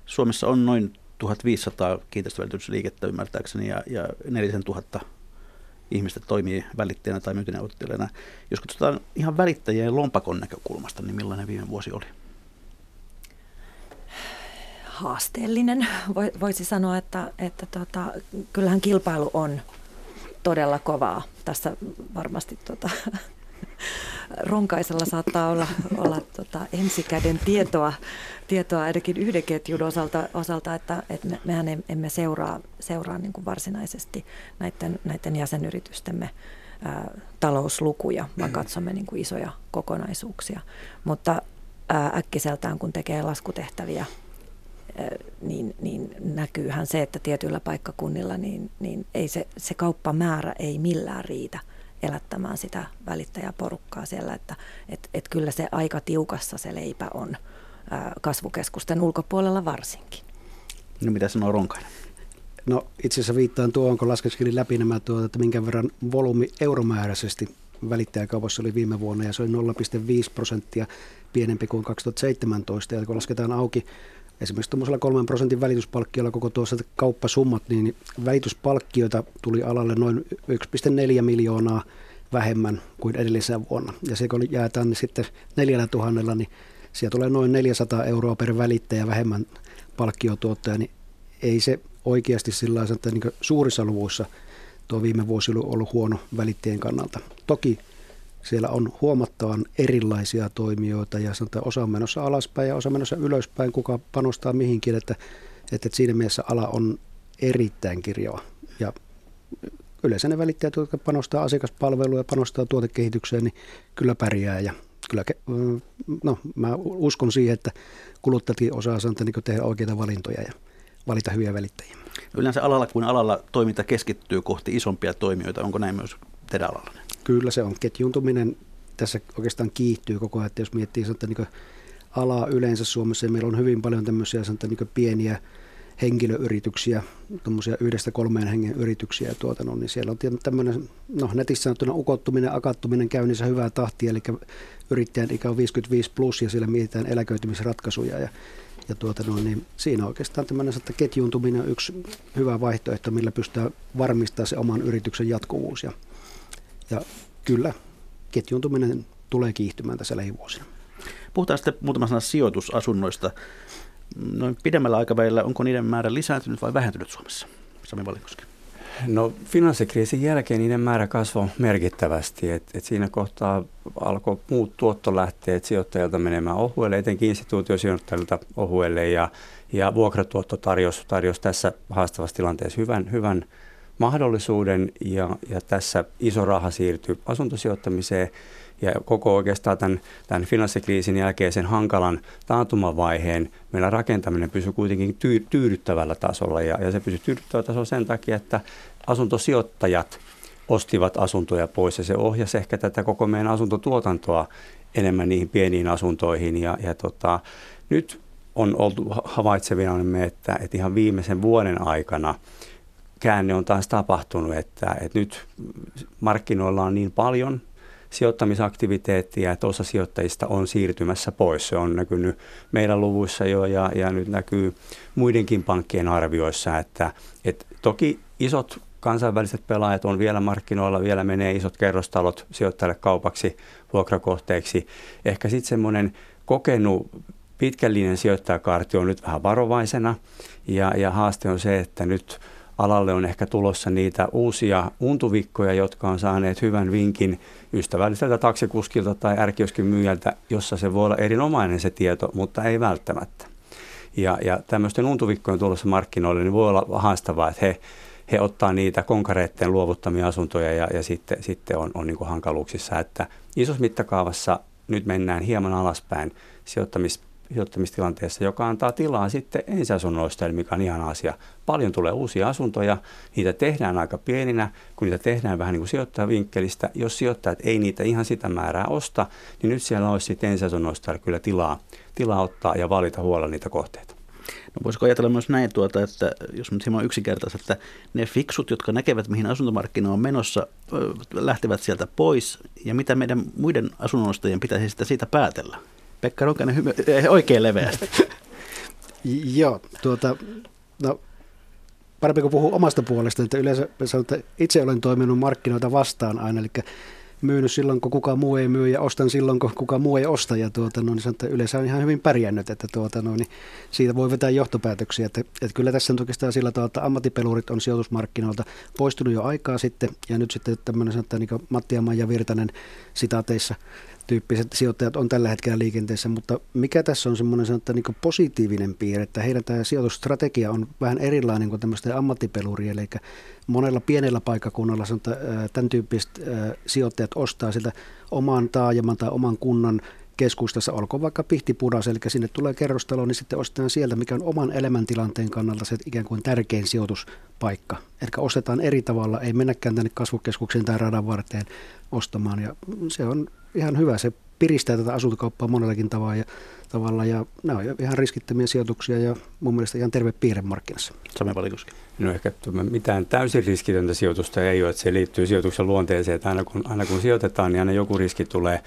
Suomessa on noin 1500 kiinteistövälitysliikettä ymmärtääkseni ja, ja 4000 ihmistä toimii välittäjänä tai myyntineuvottelijana. Jos katsotaan ihan välittäjien lompakon näkökulmasta, niin millainen viime vuosi oli? Haasteellinen. *laughs* Voisi sanoa, että, että tota, kyllähän kilpailu on todella kovaa. Tässä varmasti tota, *laughs* Ronkaisella saattaa olla, olla tota, ensikäden tietoa, tietoa ainakin yhden ketjun osalta, osalta että, että me, mehän emme seuraa, seuraa niin kuin varsinaisesti näiden, näiden jäsenyritystemme ää, talouslukuja, vaan mm. katsomme niin kuin isoja kokonaisuuksia. Mutta ää, äkkiseltään, kun tekee laskutehtäviä, niin, niin näkyyhän se, että tietyillä paikkakunnilla niin, niin ei se, se kauppamäärä ei millään riitä – elättämään sitä välittäjäporukkaa siellä, että et, et kyllä se aika tiukassa se leipä on kasvukeskusten ulkopuolella varsinkin. No mitä sanoo Ronkainen? No itse asiassa viittaan tuohon, kun laskeskelin läpi nämä tuota, että minkä verran volyymi euromääräisesti välittäjäkaupassa oli viime vuonna ja se oli 0,5 prosenttia pienempi kuin 2017 ja kun lasketaan auki esimerkiksi tuollaisella 3 prosentin välityspalkkiolla koko tuossa kauppasummat, niin välityspalkkioita tuli alalle noin 1,4 miljoonaa vähemmän kuin edellisenä vuonna. Ja se kun jaetaan niin sitten neljällä tuhannella, niin siellä tulee noin 400 euroa per välittäjä vähemmän palkkiotuottaja, niin ei se oikeasti sillä että niin suurissa luvuissa tuo viime vuosi on ollut huono välittäjien kannalta. Toki siellä on huomattavan erilaisia toimijoita ja sanotaan, osa on menossa alaspäin ja osa menossa ylöspäin, kuka panostaa mihinkin, että, että siinä mielessä ala on erittäin kirjava. Ja yleensä ne välittäjät, jotka panostaa asiakaspalveluun ja panostaa tuotekehitykseen, niin kyllä pärjää ja kyllä, no, mä uskon siihen, että kuluttajatkin osaa sanoa, niin tehdä oikeita valintoja ja valita hyviä välittäjiä. Yleensä alalla kuin alalla toiminta keskittyy kohti isompia toimijoita. Onko näin myös teidän alalla? Kyllä se on. Ketjuuntuminen tässä oikeastaan kiihtyy koko ajan. Että jos miettii sanotaan, niin alaa yleensä Suomessa, ja meillä on hyvin paljon tämmöisiä sanotaan, niin pieniä henkilöyrityksiä, tuommoisia yhdestä kolmeen hengen yrityksiä ja tuota, no, niin siellä on tämmöinen, no netissä sanottuna ukottuminen, akattuminen käynnissä hyvää tahtia, eli yrittäjän ikä on 55 plus ja siellä mietitään eläköitymisratkaisuja ja, ja tuota, no, niin siinä oikeastaan tämmöinen että ketjuuntuminen on yksi hyvä vaihtoehto, millä pystytään varmistamaan se oman yrityksen jatkuvuus ja, ja kyllä ketjuuntuminen tulee kiihtymään tässä lähivuosina. Puhutaan sitten muutama sana sijoitusasunnoista noin pidemmällä aikavälillä, onko niiden määrä lisääntynyt vai vähentynyt Suomessa? Sami Valinkoski. No finanssikriisin jälkeen niiden määrä kasvoi merkittävästi. Et, et siinä kohtaa alkoi muut tuottolähteet sijoittajilta menemään ohuelle, etenkin instituutiosijoittajilta ohuelle ja, ja vuokratuotto tarjosi tarjos tässä haastavassa tilanteessa hyvän, hyvän mahdollisuuden ja, ja tässä iso raha siirtyi asuntosijoittamiseen ja koko oikeastaan tämän, tämän finanssikriisin jälkeisen hankalan taantumavaiheen meillä rakentaminen pysyy kuitenkin tyy- tyydyttävällä tasolla ja, ja se pysyy tyydyttävällä tasolla sen takia, että asuntosijoittajat ostivat asuntoja pois ja se ohjasi ehkä tätä koko meidän asuntotuotantoa enemmän niihin pieniin asuntoihin ja, ja tota, nyt on oltu havaitsevina, että, että ihan viimeisen vuoden aikana käänne on taas tapahtunut, että, että nyt markkinoilla on niin paljon sijoittamisaktiviteettia, että osa sijoittajista on siirtymässä pois. Se on näkynyt meidän luvuissa jo ja, ja nyt näkyy muidenkin pankkien arvioissa, että, että toki isot kansainväliset pelaajat on vielä markkinoilla, vielä menee isot kerrostalot sijoittajille kaupaksi, vuokrakohteeksi. Ehkä sitten semmoinen kokenut pitkällinen sijoittajakaarti on nyt vähän varovaisena ja, ja haaste on se, että nyt – alalle on ehkä tulossa niitä uusia untuvikkoja, jotka on saaneet hyvän vinkin ystävälliseltä taksikuskilta tai ärkioskin myyjältä, jossa se voi olla erinomainen se tieto, mutta ei välttämättä. Ja, ja tämmöisten untuvikkojen tulossa markkinoille niin voi olla haastavaa, että he, he ottaa niitä konkareitteen luovuttamia asuntoja ja, ja sitten, sitten on, on niin hankaluuksissa, että isossa mittakaavassa nyt mennään hieman alaspäin sijoittamis sijoittamistilanteessa, joka antaa tilaa sitten ensiasunnoista, mikä on ihan asia. Paljon tulee uusia asuntoja, niitä tehdään aika pieninä, kun niitä tehdään vähän niin kuin sijoittajavinkkelistä. Jos sijoittajat ei niitä ihan sitä määrää osta, niin nyt siellä olisi sitten ensiasunnoista kyllä tilaa, tilaa ottaa ja valita huolella niitä kohteita. No voisiko ajatella myös näin, tuota, että jos nyt hieman yksinkertaisesti, että ne fiksut, jotka näkevät, mihin asuntomarkkina on menossa, lähtevät sieltä pois, ja mitä meidän muiden asunnonostajien pitäisi sitä siitä päätellä? Pekka Ronkainen hymy- eh, oikein leveästi. *laughs* Joo, tuota, no parempi kuin puhuu omasta puolesta, että yleensä sanon, että itse olen toiminut markkinoita vastaan aina, eli myynyt silloin, kun kukaan muu ei myy ja ostan silloin, kun kukaan muu ei osta. Ja tuota, no, niin sanon, että yleensä on ihan hyvin pärjännyt, että tuota, no, niin siitä voi vetää johtopäätöksiä. Että, että kyllä tässä on oikeastaan sillä tavalla, että ammattipelurit on sijoitusmarkkinoilta poistunut jo aikaa sitten. Ja nyt sitten tämmöinen sanotaan, niin Matti ja Maija Virtanen sitaateissa – tyyppiset sijoittajat on tällä hetkellä liikenteessä, mutta mikä tässä on semmoinen sanotaan, niin positiivinen piirre, että heidän tämä sijoitusstrategia on vähän erilainen kuin tämmöistä ammattipelurien, eli monella pienellä paikkakunnalla sanotaan, tämän tyyppiset sijoittajat ostaa sitä oman taajaman tai oman kunnan keskustassa, olkoon vaikka Pihtipudas, eli sinne tulee kerrostalo, niin sitten ostetaan sieltä, mikä on oman elämäntilanteen kannalta se ikään kuin tärkein sijoituspaikka. Eli ostetaan eri tavalla, ei mennäkään tänne kasvukeskukseen tai radan varteen ostamaan, ja se on ihan hyvä. Se piristää tätä asuntokauppaa monellakin tavalla ja, tavalla ja nämä on ihan riskittömiä sijoituksia ja mun mielestä ihan terve piirre markkinassa. Sami Valikoski. No ehkä mitään täysin riskitöntä sijoitusta ei ole, että se liittyy sijoituksen luonteeseen, että aina kun, aina kun sijoitetaan, niin aina joku riski tulee.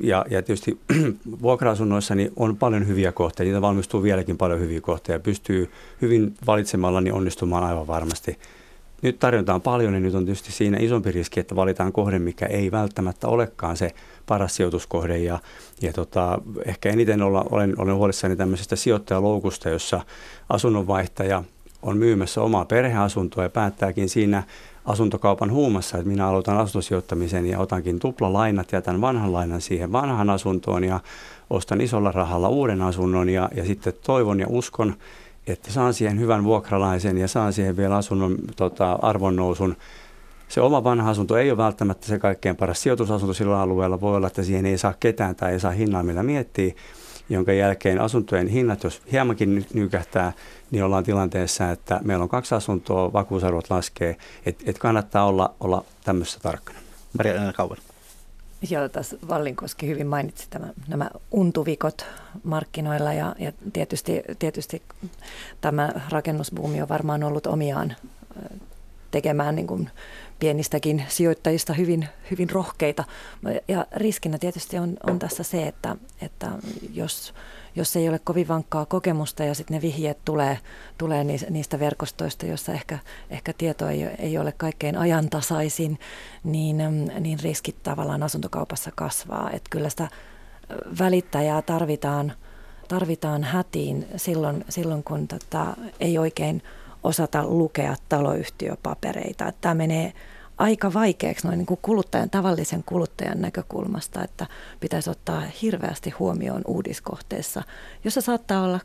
Ja, ja tietysti *clears throat* vuokra-asunnoissa niin on paljon hyviä kohteita, niitä valmistuu vieläkin paljon hyviä kohteita, pystyy hyvin valitsemalla niin onnistumaan aivan varmasti nyt tarjontaan paljon, niin nyt on tietysti siinä isompi riski, että valitaan kohde, mikä ei välttämättä olekaan se paras sijoituskohde. Ja, ja tota, ehkä eniten olla, olen, olen huolissani tämmöisestä sijoittajaloukusta, jossa asunnonvaihtaja on myymässä omaa perheasuntoa ja päättääkin siinä asuntokaupan huumassa, että minä aloitan asuntosijoittamisen ja otankin tuplalainat, jätän vanhan lainan siihen vanhan asuntoon ja ostan isolla rahalla uuden asunnon ja, ja sitten toivon ja uskon, että saan siihen hyvän vuokralaisen ja saan siihen vielä asunnon tota, arvonnousun. Se oma vanha asunto ei ole välttämättä se kaikkein paras sijoitusasunto sillä alueella. Voi olla, että siihen ei saa ketään tai ei saa hinnan, millä miettii jonka jälkeen asuntojen hinnat, jos hiemankin nykähtää, niin ollaan tilanteessa, että meillä on kaksi asuntoa, vakuusarvot laskee, että et kannattaa olla, olla tämmöisessä tarkkana. Maria Kauan. Joo, tässä Vallinkoski hyvin mainitsi tämä, nämä untuvikot markkinoilla ja, ja tietysti, tietysti tämä rakennusbuumi on varmaan ollut omiaan tekemään niin kuin pienistäkin sijoittajista hyvin, hyvin rohkeita. Ja riskinä tietysti on, on tässä se, että, että jos, jos ei ole kovin vankkaa kokemusta ja sitten ne vihjeet tulee, tulee niistä verkostoista, joissa ehkä, ehkä tieto ei, ei ole kaikkein ajantasaisin, niin, niin riskit tavallaan asuntokaupassa kasvaa. Että kyllä sitä välittäjää tarvitaan, tarvitaan hätiin silloin, silloin kun tota, ei oikein – osata lukea taloyhtiöpapereita. Tämä menee aika vaikeaksi noin niin kuin kuluttajan, tavallisen kuluttajan näkökulmasta, että pitäisi ottaa hirveästi huomioon uudiskohteessa, jossa saattaa olla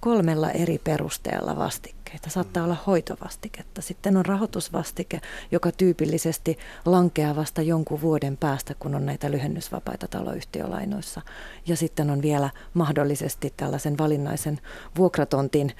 kolmella eri perusteella vastikkeita. Saattaa olla hoitovastiketta, sitten on rahoitusvastike, joka tyypillisesti lankeaa vasta jonkun vuoden päästä, kun on näitä lyhennysvapaita taloyhtiölainoissa. Ja sitten on vielä mahdollisesti tällaisen valinnaisen vuokratontin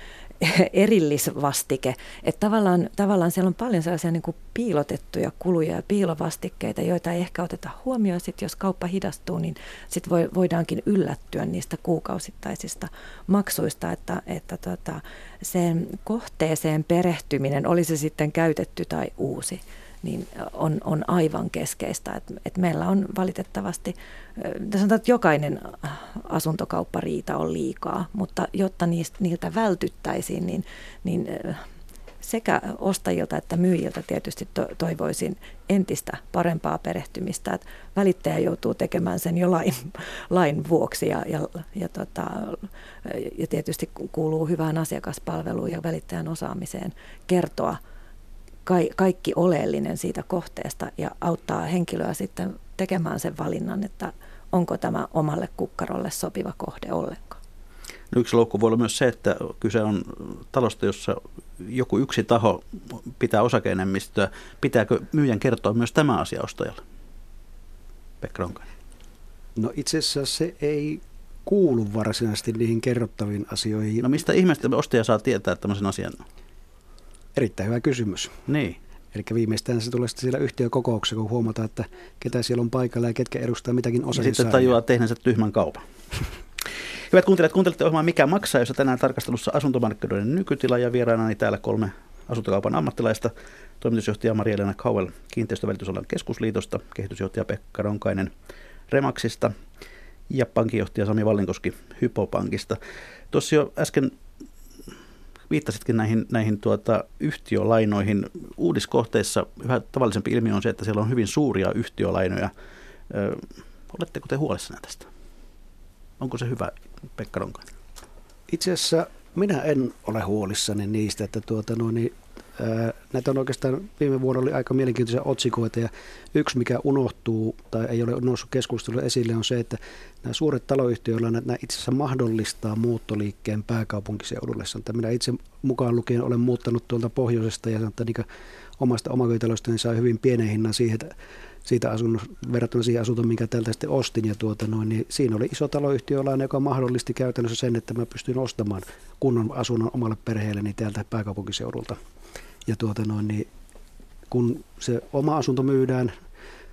erillisvastike. Että tavallaan, tavallaan siellä on paljon sellaisia niin kuin piilotettuja kuluja ja piilovastikkeita, joita ei ehkä oteta huomioon. Sitten jos kauppa hidastuu, niin sit voi, voidaankin yllättyä niistä kuukausittaisista maksuista, että, että tota, sen kohteeseen perehtyminen, oli se sitten käytetty tai uusi, niin on, on aivan keskeistä. Et, et meillä on valitettavasti, sanotaan, että jokainen asuntokauppariita on liikaa, mutta jotta niistä, niiltä vältyttäisiin, niin, niin sekä ostajilta että myyjiltä tietysti to, toivoisin entistä parempaa perehtymistä, että välittäjä joutuu tekemään sen jo lain, *laughs* lain vuoksi ja, ja, ja, tota, ja tietysti kuuluu hyvään asiakaspalveluun ja välittäjän osaamiseen kertoa – kaikki oleellinen siitä kohteesta ja auttaa henkilöä sitten tekemään sen valinnan, että onko tämä omalle kukkarolle sopiva kohde ollenkaan. No yksi loukku voi olla myös se, että kyse on talosta, jossa joku yksi taho pitää osakeenemmistöä. Pitääkö myyjän kertoa myös tämä asia ostajalle? Pekka Ronkainen. No itse asiassa se ei kuulu varsinaisesti niihin kerrottaviin asioihin. No mistä ihmeestä ostaja saa tietää tämmöisen asian? Erittäin hyvä kysymys. Niin. Eli viimeistään se tulee sitten siellä yhtiökokouksessa, kun huomataan, että ketä siellä on paikalla ja ketkä edustaa mitäkin osa. Sitten tajuaa tehneensä tyhmän kaupan. *laughs* Hyvät kuuntelijat, kuuntelette ohjelmaa Mikä maksaa, jossa tänään tarkastelussa asuntomarkkinoiden nykytila ja vieraanani täällä kolme asuntokaupan ammattilaista. Toimitusjohtaja Maria-Elena Kauel Kiinteistövälitysalan keskusliitosta, kehitysjohtaja Pekka Ronkainen Remaksista ja pankinjohtaja Sami Vallinkoski Hypopankista. Tuossa jo äsken viittasitkin näihin, näihin tuota, yhtiölainoihin. Uudiskohteissa yhä tavallisempi ilmiö on se, että siellä on hyvin suuria yhtiölainoja. Ö, oletteko te huolissanne tästä? Onko se hyvä, Pekka Ronkainen? Itse asiassa minä en ole huolissani niistä, että tuota, no, niin Näitä on oikeastaan viime vuonna oli aika mielenkiintoisia otsikoita ja yksi, mikä unohtuu tai ei ole noussut keskusteluun esille, on se, että nämä suuret taloyhtiöillä nämä itse asiassa mahdollistaa muuttoliikkeen pääkaupunkiseudulle. Sanotaan, minä itse mukaan lukien olen muuttanut tuolta pohjoisesta ja sanotaan, niin omasta omakotitalosta niin sai hyvin pienen hinnan siihen, että siitä asunnosta verrattuna siihen asuntoon, minkä täältä sitten ostin. Ja tuota noin, niin siinä oli iso taloyhtiölainen, joka mahdollisti käytännössä sen, että mä pystyin ostamaan kunnon asunnon omalle perheelleni täältä pääkaupunkiseudulta. Ja tuota noin, niin kun se oma asunto myydään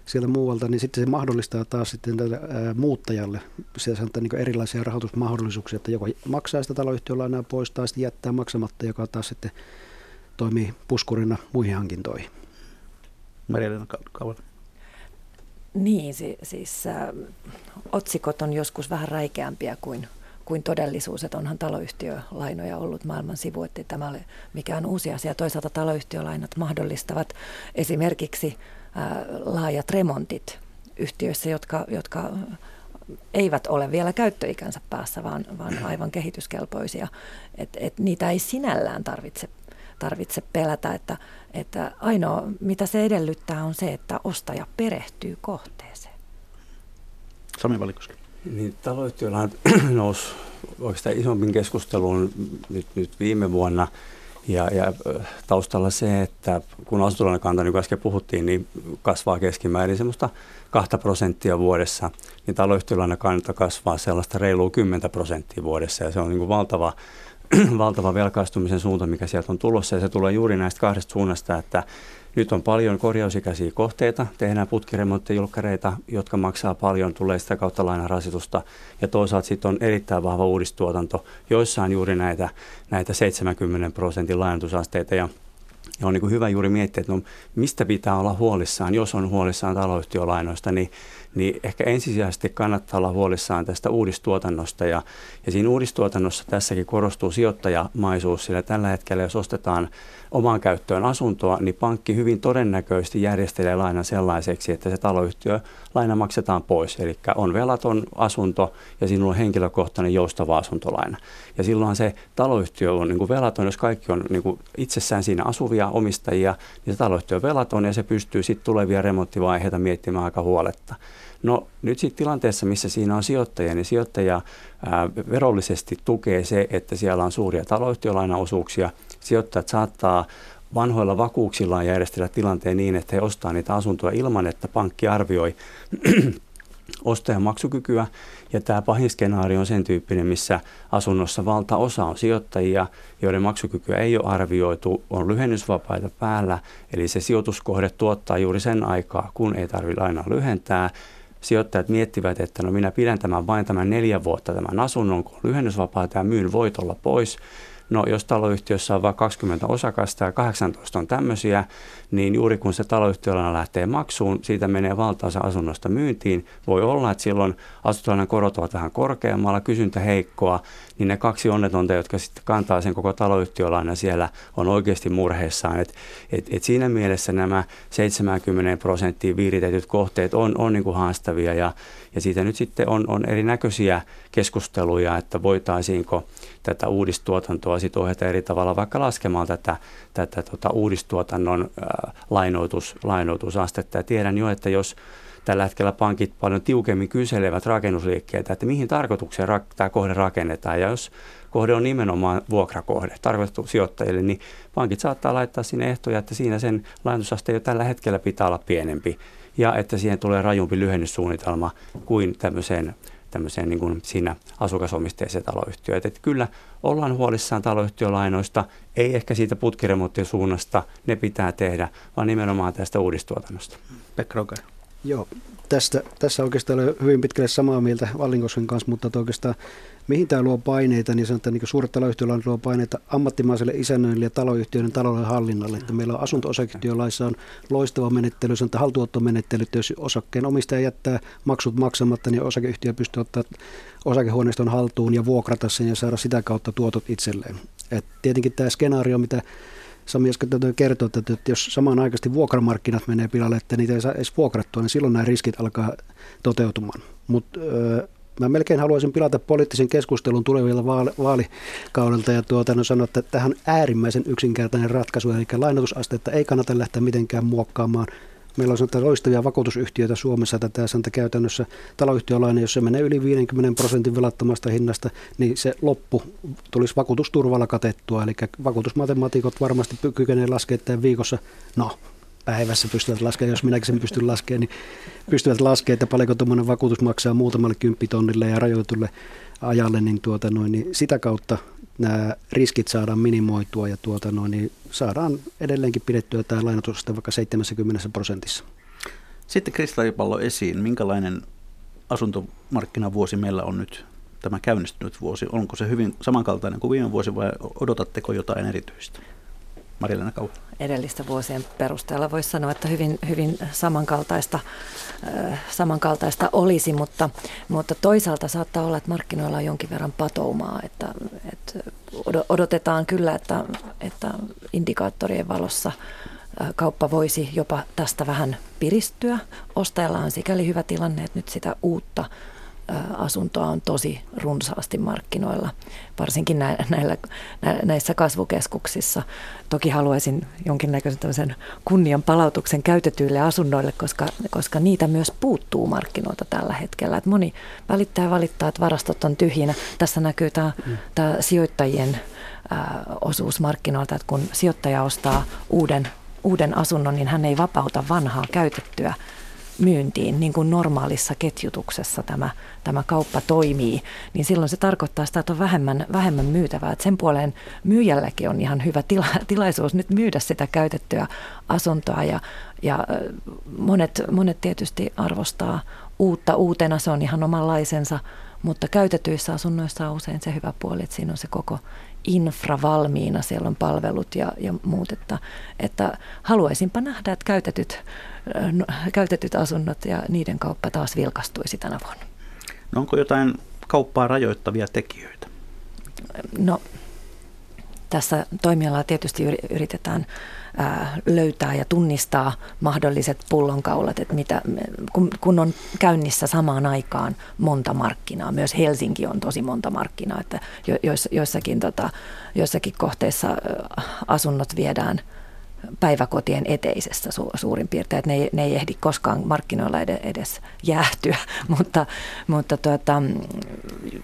sieltä muualta, niin sitten se mahdollistaa taas sitten tälle, ää, muuttajalle se sanotaan, niin erilaisia rahoitusmahdollisuuksia, että joko maksaa sitä taloyhtiölainaa pois tai sitten jättää maksamatta, joka taas sitten toimii puskurina muihin hankintoihin. Maria-Leena Kauan. Niin, siis, siis äh, otsikot on joskus vähän räikeämpiä kuin kuin todellisuus, että onhan taloyhtiölainoja ollut maailman sivu, että tämä ole mikään uusi asia. Toisaalta taloyhtiölainat mahdollistavat esimerkiksi ää, laajat remontit yhtiöissä, jotka, jotka eivät ole vielä käyttöikänsä päässä, vaan, vaan aivan kehityskelpoisia. Et, et niitä ei sinällään tarvitse tarvitse pelätä, että, että ainoa mitä se edellyttää on se, että ostaja perehtyy kohteeseen. Sami Valikoski. Niin, taloyhtiöllä *clears throat* nousi oikeastaan isommin keskusteluun nyt, nyt viime vuonna – ja, ja taustalla se, että kun asuntolainen kanta, niin kuin äsken puhuttiin, niin kasvaa keskimäärin semmoista 2 prosenttia vuodessa, niin taloyhtiölainen kanta kasvaa sellaista reilua 10 prosenttia vuodessa. Ja se on niin kuin valtava, *clears throat* valtava velkaistumisen suunta, mikä sieltä on tulossa. Ja se tulee juuri näistä kahdesta suunnasta, että nyt on paljon korjausikäisiä kohteita, tehdään putkiremonttijulkkareita, jotka maksaa paljon, tulee sitä kautta lainarasitusta. Ja toisaalta sitten on erittäin vahva uudistuotanto, joissa on juuri näitä, näitä 70 prosentin lainotusasteita. Ja ja on niin kuin hyvä juuri miettiä, että no, mistä pitää olla huolissaan, jos on huolissaan taloyhtiölainoista, niin niin ehkä ensisijaisesti kannattaa olla huolissaan tästä uudistuotannosta. Ja, ja siinä uudistuotannossa tässäkin korostuu sijoittajamaisuus, sillä tällä hetkellä jos ostetaan omaan käyttöön asuntoa, niin pankki hyvin todennäköisesti järjestelee lainan sellaiseksi, että se taloyhtiö laina maksetaan pois. Eli on velaton asunto ja sinulla on henkilökohtainen joustava asuntolaina. Ja silloin se taloyhtiö on niin kuin velaton, jos kaikki on niin kuin itsessään siinä asuvia omistajia, niin se taloyhtiö on velaton ja se pystyy sitten tulevia remonttivaiheita miettimään aika huoletta. No nyt sitten tilanteessa, missä siinä on sijoittajia, niin sijoittaja ää, verollisesti tukee se, että siellä on suuria taloyhtiölainaosuuksia. Sijoittajat saattaa vanhoilla vakuuksillaan järjestellä tilanteen niin, että he ostaa niitä asuntoja ilman, että pankki arvioi *clears throat* ostajan maksukykyä. Ja tämä pahin skenaario on sen tyyppinen, missä asunnossa valtaosa on sijoittajia, joiden maksukykyä ei ole arvioitu, on lyhennysvapaita päällä, eli se sijoituskohde tuottaa juuri sen aikaa, kun ei tarvitse lainaa lyhentää, sijoittajat miettivät, että no minä pidän tämän vain tämän neljä vuotta tämän asunnon, kun lyhennysvapaa ja myyn voitolla pois. No jos taloyhtiössä on vain 20 osakasta ja 18 on tämmöisiä, niin juuri kun se taloyhtiölaina lähtee maksuun, siitä menee valtaansa asunnosta myyntiin. Voi olla, että silloin asuntolainan korot ovat vähän korkeammalla, kysyntä heikkoa, niin ne kaksi onnetonta, jotka sitten kantaa sen koko taloyhtiölainan siellä, on oikeasti murheissaan. Et, et, et siinä mielessä nämä 70 prosenttia viiritetyt kohteet on, on niin kuin haastavia ja, ja siitä nyt sitten on, on erinäköisiä keskusteluja, että voitaisiinko tätä uudistuotantoa sitten ohjata eri tavalla, vaikka laskemaan tätä, tätä tota uudistuotannon ää, lainoitus, lainoitusastetta. Ja tiedän jo, että jos tällä hetkellä pankit paljon tiukemmin kyselevät rakennusliikkeitä, että mihin tarkoitukseen rak- tämä kohde rakennetaan. Ja jos kohde on nimenomaan vuokrakohde, tarkoitettu sijoittajille, niin pankit saattaa laittaa sinne ehtoja, että siinä sen lainotusaste jo tällä hetkellä pitää olla pienempi ja että siihen tulee rajumpi lyhennyssuunnitelma kuin tämmöiseen tämmöiseen niin kuin siinä asukasomisteiseen taloyhtiöön. Että kyllä ollaan huolissaan taloyhtiölainoista, ei ehkä siitä putkiremonttien suunnasta, ne pitää tehdä, vaan nimenomaan tästä uudistuotannosta. Pekka Roker. Joo, tästä, tässä oikeastaan olen hyvin pitkälle samaa mieltä Vallinkosken kanssa, mutta oikeastaan mihin tämä luo paineita, niin sanotaan niin suuret taloyhtiöllä luo paineita ammattimaiselle isännöille ja taloyhtiöiden talouden hallinnalle. Että meillä on asunto-osakeyhtiölaissa on loistava menettely, sanotaan haltuottomenettely, että jos osakkeen omistaja jättää maksut maksamatta, niin osakeyhtiö pystyy ottaa osakehuoneiston haltuun ja vuokrata sen ja saada sitä kautta tuotot itselleen. Et tietenkin tämä skenaario, mitä Sami äsken kertoi, että, että jos samanaikaisesti vuokramarkkinat menee pilalle, että niitä ei saa edes vuokrattua, niin silloin nämä riskit alkaa toteutumaan. Mutta mä melkein haluaisin pilata poliittisen keskustelun tulevilla vaali- vaalikaudelta ja tuota, no sanoa, että tähän on äärimmäisen yksinkertainen ratkaisu, eli lainotusastetta ei kannata lähteä mitenkään muokkaamaan. Meillä on sanotaan loistavia vakuutusyhtiöitä Suomessa tätä sanotaan käytännössä taloyhtiölainen, jos se menee yli 50 prosentin velattomasta hinnasta, niin se loppu tulisi vakuutusturvalla katettua. Eli vakuutusmatemaatikot varmasti kykenevät laskemaan viikossa, no päivässä pystyvät laskemaan, jos minäkin sen pystyn laskemaan, niin pystyvät laskemaan, että paljonko tuommoinen vakuutus maksaa muutamalle kymppitonnille ja rajoitulle ajalle, niin, tuota noin, niin sitä kautta nämä riskit saadaan minimoitua ja tuota noin, niin saadaan edelleenkin pidettyä tämä lainatusaste vaikka 70 prosentissa. Sitten kristallipallo esiin. Minkälainen asuntomarkkinavuosi meillä on nyt tämä käynnistynyt vuosi? Onko se hyvin samankaltainen kuin viime vuosi vai odotatteko jotain erityistä? Marilena Kau. Edellistä vuosien perusteella voisi sanoa, että hyvin, hyvin samankaltaista, äh, samankaltaista olisi, mutta, mutta toisaalta saattaa olla, että markkinoilla on jonkin verran patoumaa, että, että odotetaan kyllä, että, että indikaattorien valossa äh, kauppa voisi jopa tästä vähän piristyä. Ostajalla on sikäli hyvä tilanne, että nyt sitä uutta asuntoa on tosi runsaasti markkinoilla, varsinkin näillä, näissä kasvukeskuksissa. Toki haluaisin jonkinnäköisen kunnian palautuksen käytetyille asunnoille, koska, koska niitä myös puuttuu markkinoilta tällä hetkellä. Et moni välittää valittaa, että varastot on tyhjinä. Tässä näkyy tämä, mm. sijoittajien osuus markkinoilta, että kun sijoittaja ostaa uuden, uuden asunnon, niin hän ei vapauta vanhaa käytettyä myyntiin, niin kuin normaalissa ketjutuksessa tämä, tämä kauppa toimii, niin silloin se tarkoittaa sitä, että on vähemmän, vähemmän myytävää. Että sen puoleen myyjälläkin on ihan hyvä tila, tilaisuus nyt myydä sitä käytettyä asuntoa ja, ja monet, monet tietysti arvostaa uutta uutena, se on ihan omanlaisensa, mutta käytetyissä asunnoissa on usein se hyvä puoli, että siinä on se koko infra valmiina, siellä on palvelut ja, ja muut, että, että haluaisinpa nähdä, että käytetyt, no, käytetyt asunnot ja niiden kauppa taas vilkastuisi tänä vuonna. No onko jotain kauppaa rajoittavia tekijöitä? No tässä toimialalla tietysti yritetään löytää ja tunnistaa mahdolliset pullonkaulat, että mitä, kun, on käynnissä samaan aikaan monta markkinaa, myös Helsinki on tosi monta markkinaa, että jo, joissakin, tota, joissakin kohteissa asunnot viedään päiväkotien eteisessä su, suurin piirtein, että ne ei, ne ei ehdi koskaan markkinoilla edes jäähtyä, *laughs* mutta, mutta tuota,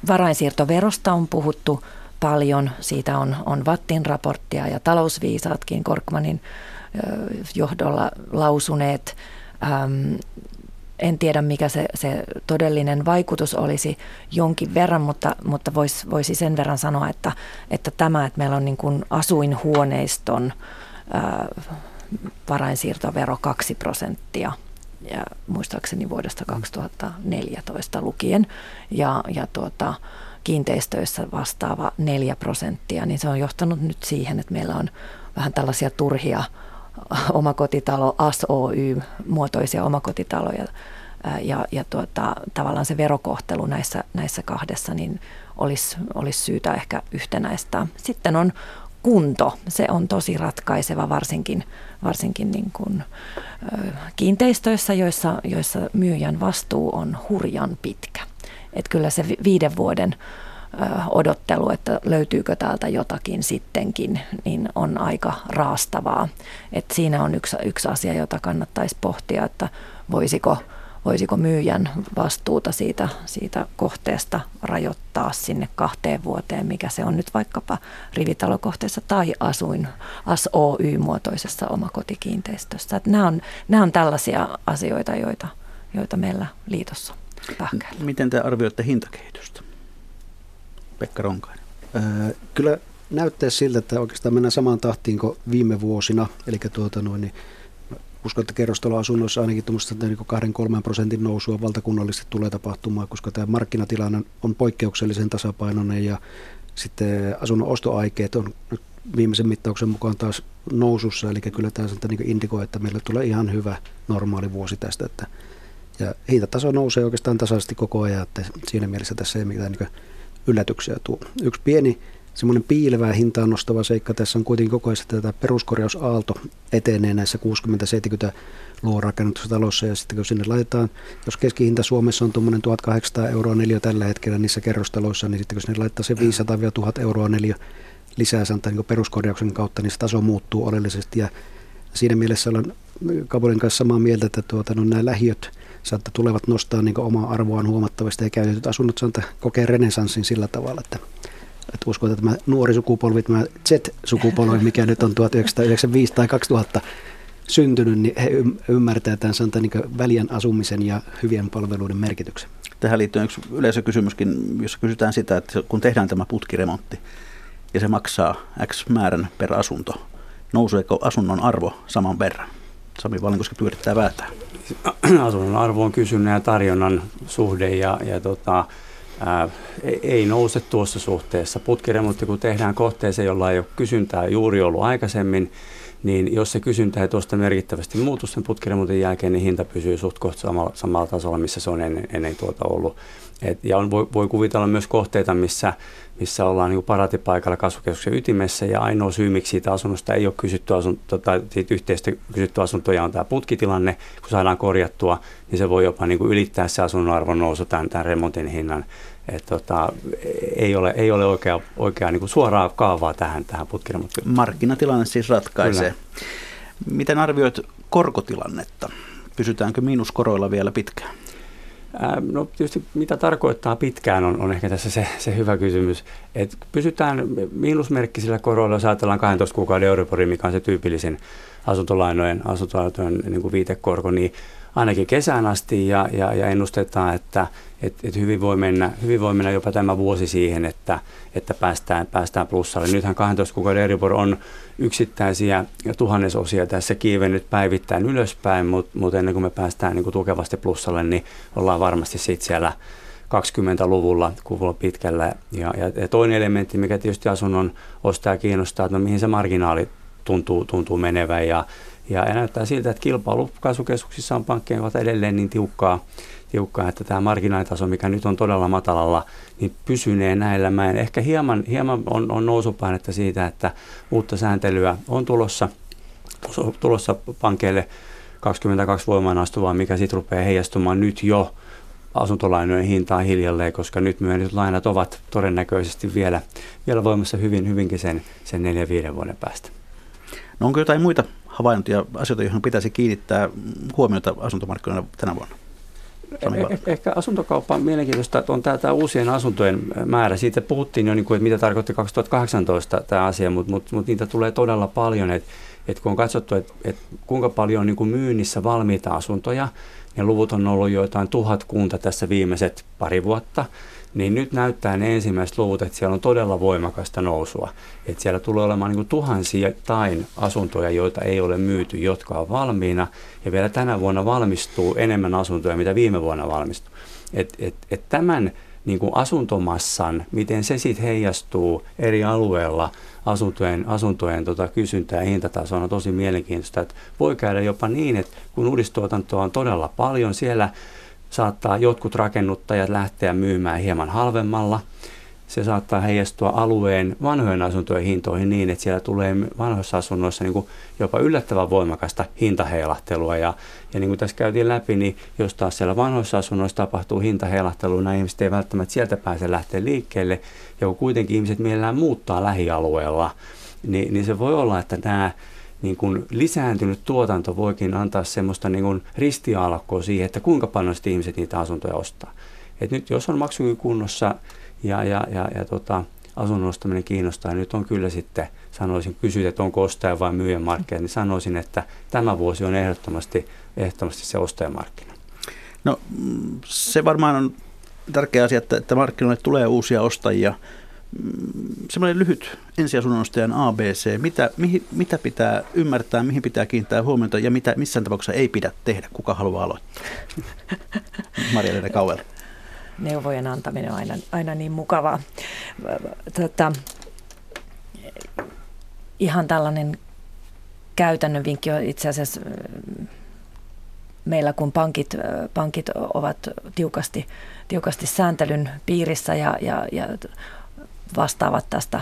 varainsiirtoverosta on puhuttu paljon. Siitä on, on Vattin raporttia ja talousviisaatkin Korkmanin johdolla lausuneet. Ähm, en tiedä, mikä se, se todellinen vaikutus olisi jonkin verran, mutta, mutta voisi voisi sen verran sanoa, että, että tämä, että meillä on niin kuin asuinhuoneiston ää, varainsiirtovero 2 prosenttia, ja muistaakseni vuodesta 2014 lukien, ja, ja tuota, kiinteistöissä vastaava 4 prosenttia, niin se on johtanut nyt siihen, että meillä on vähän tällaisia turhia *laughs* omakotitalo, ASOY-muotoisia omakotitaloja ja, ja tuota, tavallaan se verokohtelu näissä, näissä kahdessa niin olisi, olisi syytä ehkä yhtenäistää. Sitten on kunto, se on tosi ratkaiseva varsinkin, varsinkin niin kuin, kiinteistöissä, joissa, joissa myyjän vastuu on hurjan pitkä. Että kyllä se viiden vuoden odottelu, että löytyykö täältä jotakin sittenkin, niin on aika raastavaa. Et siinä on yksi, yksi asia, jota kannattaisi pohtia, että voisiko, voisiko myyjän vastuuta siitä, siitä kohteesta rajoittaa sinne kahteen vuoteen, mikä se on nyt vaikkapa rivitalokohteessa tai asuin SOY-muotoisessa omakotikiinteistössä. Et nämä, on, nämä on tällaisia asioita, joita, joita meillä liitossa pähkäillä. Miten te arvioitte hintakehitystä? Pekka Ronkainen. Öö, kyllä näyttää siltä, että oikeastaan mennään samaan tahtiin kuin viime vuosina. Eli tuota noin, niin uskon, että kerrostaloasunnoissa ainakin tuommoista niin 2-3 prosentin nousua valtakunnallisesti tulee tapahtumaan, koska tämä markkinatilanne on poikkeuksellisen tasapainoinen ja sitten asunnon ostoaikeet on nyt viimeisen mittauksen mukaan taas nousussa, eli kyllä tämä niin indikoi, että meillä tulee ihan hyvä normaali vuosi tästä, että ja hintataso nousee oikeastaan tasaisesti koko ajan, että siinä mielessä tässä ei mitään niin yllätyksiä tuo. Yksi pieni semmoinen piilevää hintaa nostava seikka tässä on kuitenkin koko ajan, että tämä peruskorjausaalto etenee näissä 60-70 rakennetussa talossa ja sitten kun sinne laitetaan, jos keskihinta Suomessa on tuommoinen 1800 euroa neljä tällä hetkellä niissä kerrostaloissa, niin sitten kun sinne laittaa se 500-1000 euroa neljä lisää sanotaan niin peruskorjauksen kautta, niin se taso muuttuu oleellisesti. Ja siinä mielessä olen Kabulin kanssa samaa mieltä, että tuota, no, nämä lähiöt – saattaa tulevat nostaa niin omaa arvoaan huomattavasti ja käytetyt asunnot saattaa kokea renesanssin sillä tavalla, että, että uskon, että tämä nuori sukupolvi, tämä Z-sukupolvi, mikä nyt on 1995 tai 2000 syntynyt, niin he ymmärtävät tämän sanotaan, niin välien asumisen ja hyvien palveluiden merkityksen. Tähän liittyy yksi yleisökysymyskin, jossa kysytään sitä, että kun tehdään tämä putkiremontti ja se maksaa X määrän per asunto, nouseeko asunnon arvo saman verran? Sami Valinkoski pyörittää väätää. *clears throat* Asunnon arvo on kysynnän ja tarjonnan suhde ja, ja tota, ää, ei nouse tuossa suhteessa. Putkiremontti, kun tehdään kohteeseen, jolla ei ole kysyntää juuri ollut aikaisemmin, niin jos se kysyntä ei tuosta merkittävästi muutu sen putkiremontin jälkeen, niin hinta pysyy suht kohta samalla, samalla tasolla, missä se on ennen, ennen tuota ollut. Et, ja on, voi, voi kuvitella myös kohteita, missä, missä ollaan niin paratipaikalla kasvukeskuksen ytimessä ja ainoa syy, miksi siitä asunnosta ei ole kysytty asunto, tai siitä yhteistä kysytty asuntoja on tämä putkitilanne. Kun saadaan korjattua, niin se voi jopa niin kuin ylittää se asunnon arvon nousu tämän, tämän remontin hinnan. Et tota, ei ole, ei ole oikea, oikea niin kuin suoraa kaavaa tähän, tähän putkiremonttiin. Markkinatilanne siis ratkaisee. Kyllä. Miten arvioit korkotilannetta? Pysytäänkö miinuskoroilla vielä pitkään? No tietysti mitä tarkoittaa pitkään on, on ehkä tässä se, se hyvä kysymys. Et pysytään miinusmerkkisillä koroilla, jos ajatellaan 12 kuukauden Euribori, mikä on se tyypillisin asuntolainojen, asuntolainojen niin kuin viitekorko, niin ainakin kesään asti ja, ja, ja ennustetaan, että et, et hyvin, voi mennä, hyvin voi mennä jopa tämä vuosi siihen, että, että päästään, päästään plussalle. Nythän 12 kuukauden Euribor on yksittäisiä tuhannesosia tässä kiivennyt päivittäin ylöspäin, mutta mut ennen kuin me päästään niin kuin tukevasti plussalle, niin ollaan varmasti sitten siellä 20-luvulla kuvulla pitkällä. Ja, ja, ja toinen elementti, mikä tietysti asunnon ostaja kiinnostaa, että no mihin se marginaali tuntuu, tuntuu menevän. Ja, ja, ja näyttää siltä, että kilpailu kasvukeskuksissa on pankkien kautta edelleen niin tiukkaa, tiukkaa, että tämä marginaalitaso, mikä nyt on todella matalalla, niin pysynee näillä mäen. Ehkä hieman, hieman on, on nousupainetta siitä, että uutta sääntelyä on tulossa, tulossa pankeille 22 voimaan astuvaa, mikä sitten rupeaa heijastumaan nyt jo asuntolainojen hintaa hiljalleen, koska nyt myönnetyt lainat ovat todennäköisesti vielä, vielä voimassa hyvin, hyvinkin sen, sen 4-5 vuoden päästä. No onko jotain muita havaintoja, asioita, joihin pitäisi kiinnittää huomiota asuntomarkkinoilla tänä vuonna? Eh, eh, ehkä asuntokauppa on mielenkiintoista, että on tämä, tämä uusien asuntojen määrä. Siitä puhuttiin jo, niin kuin, että mitä tarkoitti 2018 tämä asia, mutta, mutta, mutta niitä tulee todella paljon. Että, että kun on katsottu, että, että kuinka paljon on niin kuin myynnissä valmiita asuntoja, ja luvut on ollut joitain tuhat kunta tässä viimeiset pari vuotta, niin nyt näyttää ne ensimmäiset luvut, että siellä on todella voimakasta nousua. Että siellä tulee olemaan niin tuhansia tain asuntoja, joita ei ole myyty, jotka on valmiina. Ja vielä tänä vuonna valmistuu enemmän asuntoja, mitä viime vuonna valmistui. Et, et, et tämän niin kuin asuntomassan, miten se sitten heijastuu eri alueilla asuntojen, asuntojen tota, kysyntää ja hintatasoon on tosi mielenkiintoista. Että voi käydä jopa niin, että kun uudistuotantoa on todella paljon, siellä saattaa jotkut rakennuttajat lähteä myymään hieman halvemmalla. Se saattaa heijastua alueen vanhojen asuntojen hintoihin niin, että siellä tulee vanhoissa asunnoissa niin kuin jopa yllättävän voimakasta hintaheilahtelua. Ja, ja niin kuin tässä käytiin läpi, niin jos taas siellä vanhoissa asunnoissa tapahtuu hintaheilahtelua, nämä ihmiset ei välttämättä sieltä pääse lähteä liikkeelle. Ja kun kuitenkin ihmiset mielellään muuttaa lähialueella, niin, niin se voi olla, että nämä niin kuin lisääntynyt tuotanto voikin antaa semmoista niin kuin ristialakkoa siihen, että kuinka paljon ihmiset niitä asuntoja ostaa. Et nyt jos on maksukyky kunnossa ja, ja, ja, ja tota, asunnon ostaminen kiinnostaa, niin nyt on kyllä sitten, sanoisin, kysyt, että onko ostaja vai myyjän markkina, niin sanoisin, että tämä vuosi on ehdottomasti, ehdottomasti se ostajamarkkina. No se varmaan on tärkeä asia, että, että markkinoille tulee uusia ostajia. Mm, semmoinen lyhyt ensiasunnonostajan ABC, mitä, mihin, mitä pitää ymmärtää, mihin pitää kiinnittää huomiota ja mitä missään tapauksessa ei pidä tehdä, kuka haluaa aloittaa? *laughs* Maria Kauel. Neuvojen antaminen on aina, aina niin mukavaa. Tota, ihan tällainen käytännön vinkki on itse asiassa meillä, kun pankit, pankit ovat tiukasti, tiukasti sääntelyn piirissä ja, ja, ja vastaavat tästä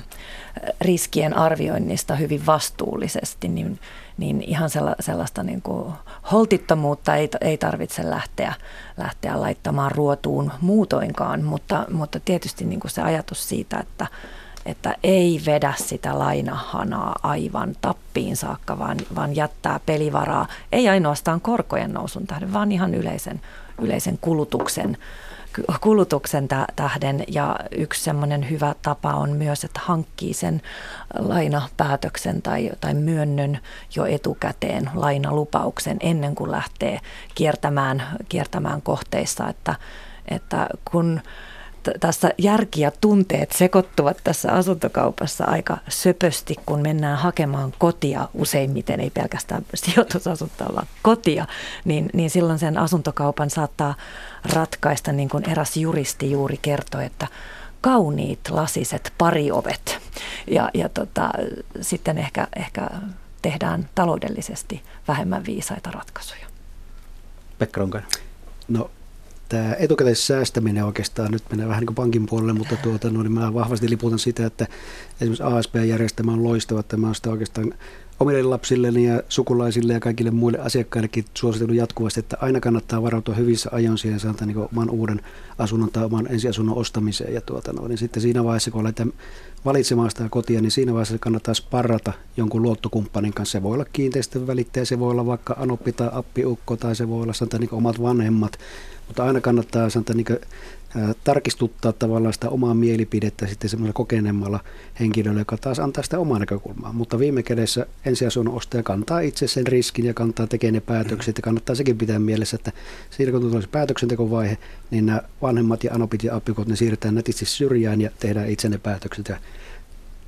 riskien arvioinnista hyvin vastuullisesti, niin, niin ihan sellaista niin kuin holtittomuutta ei, ei tarvitse lähteä, lähteä laittamaan ruotuun muutoinkaan, mutta, mutta tietysti niin kuin se ajatus siitä, että, että ei vedä sitä lainahanaa aivan tappiin saakka, vaan, vaan jättää pelivaraa, ei ainoastaan korkojen nousun tähden, vaan ihan yleisen, yleisen kulutuksen kulutuksen tähden. Ja yksi semmoinen hyvä tapa on myös, että hankkii sen lainapäätöksen tai, tai myönnön jo etukäteen lainalupauksen ennen kuin lähtee kiertämään, kiertämään kohteissa, että, että kun tässä järki ja tunteet sekoittuvat tässä asuntokaupassa aika söpösti, kun mennään hakemaan kotia, useimmiten ei pelkästään sijoitusasuntoa, vaan kotia, niin, niin silloin sen asuntokaupan saattaa ratkaista, niin kuin eräs juristi juuri kertoi, että kauniit lasiset pariovet. Ja, ja tota, sitten ehkä, ehkä tehdään taloudellisesti vähemmän viisaita ratkaisuja. Pekka Ronkainen. No tämä etukäteissäästäminen oikeastaan nyt menee vähän niin kuin pankin puolelle, mutta tuota, no, niin mä vahvasti liputan sitä, että esimerkiksi ASP-järjestelmä on loistava, että mä oon sitä oikeastaan omille lapsilleni ja sukulaisille ja kaikille muille asiakkaillekin suositellut jatkuvasti, että aina kannattaa varautua hyvissä ajoin siihen saada niin oman uuden asunnon tai oman ensiasunnon ostamiseen. Ja tuota, no, niin sitten siinä vaiheessa, kun aletaan valitsemaan sitä kotia, niin siinä vaiheessa kannattaa sparrata jonkun luottokumppanin kanssa. Se voi olla kiinteistön välittäjä, se voi olla vaikka anoppi tai appiukko tai se voi olla sanotaan, niin omat vanhemmat. Mutta aina kannattaa sanotaan, niin tarkistuttaa tavallaan sitä omaa mielipidettä sitten semmoisella kokeneemmalla henkilöllä, joka taas antaa sitä omaa näkökulmaa. Mutta viime kädessä ensiasunnon ostaja kantaa itse sen riskin ja kantaa tekemään ne päätökset ja kannattaa sekin pitää mielessä, että siinä kun tulee se päätöksentekovaihe, niin nämä vanhemmat ja anopit ja appikot, ne siirretään nätisti syrjään ja tehdään itse ne päätökset ja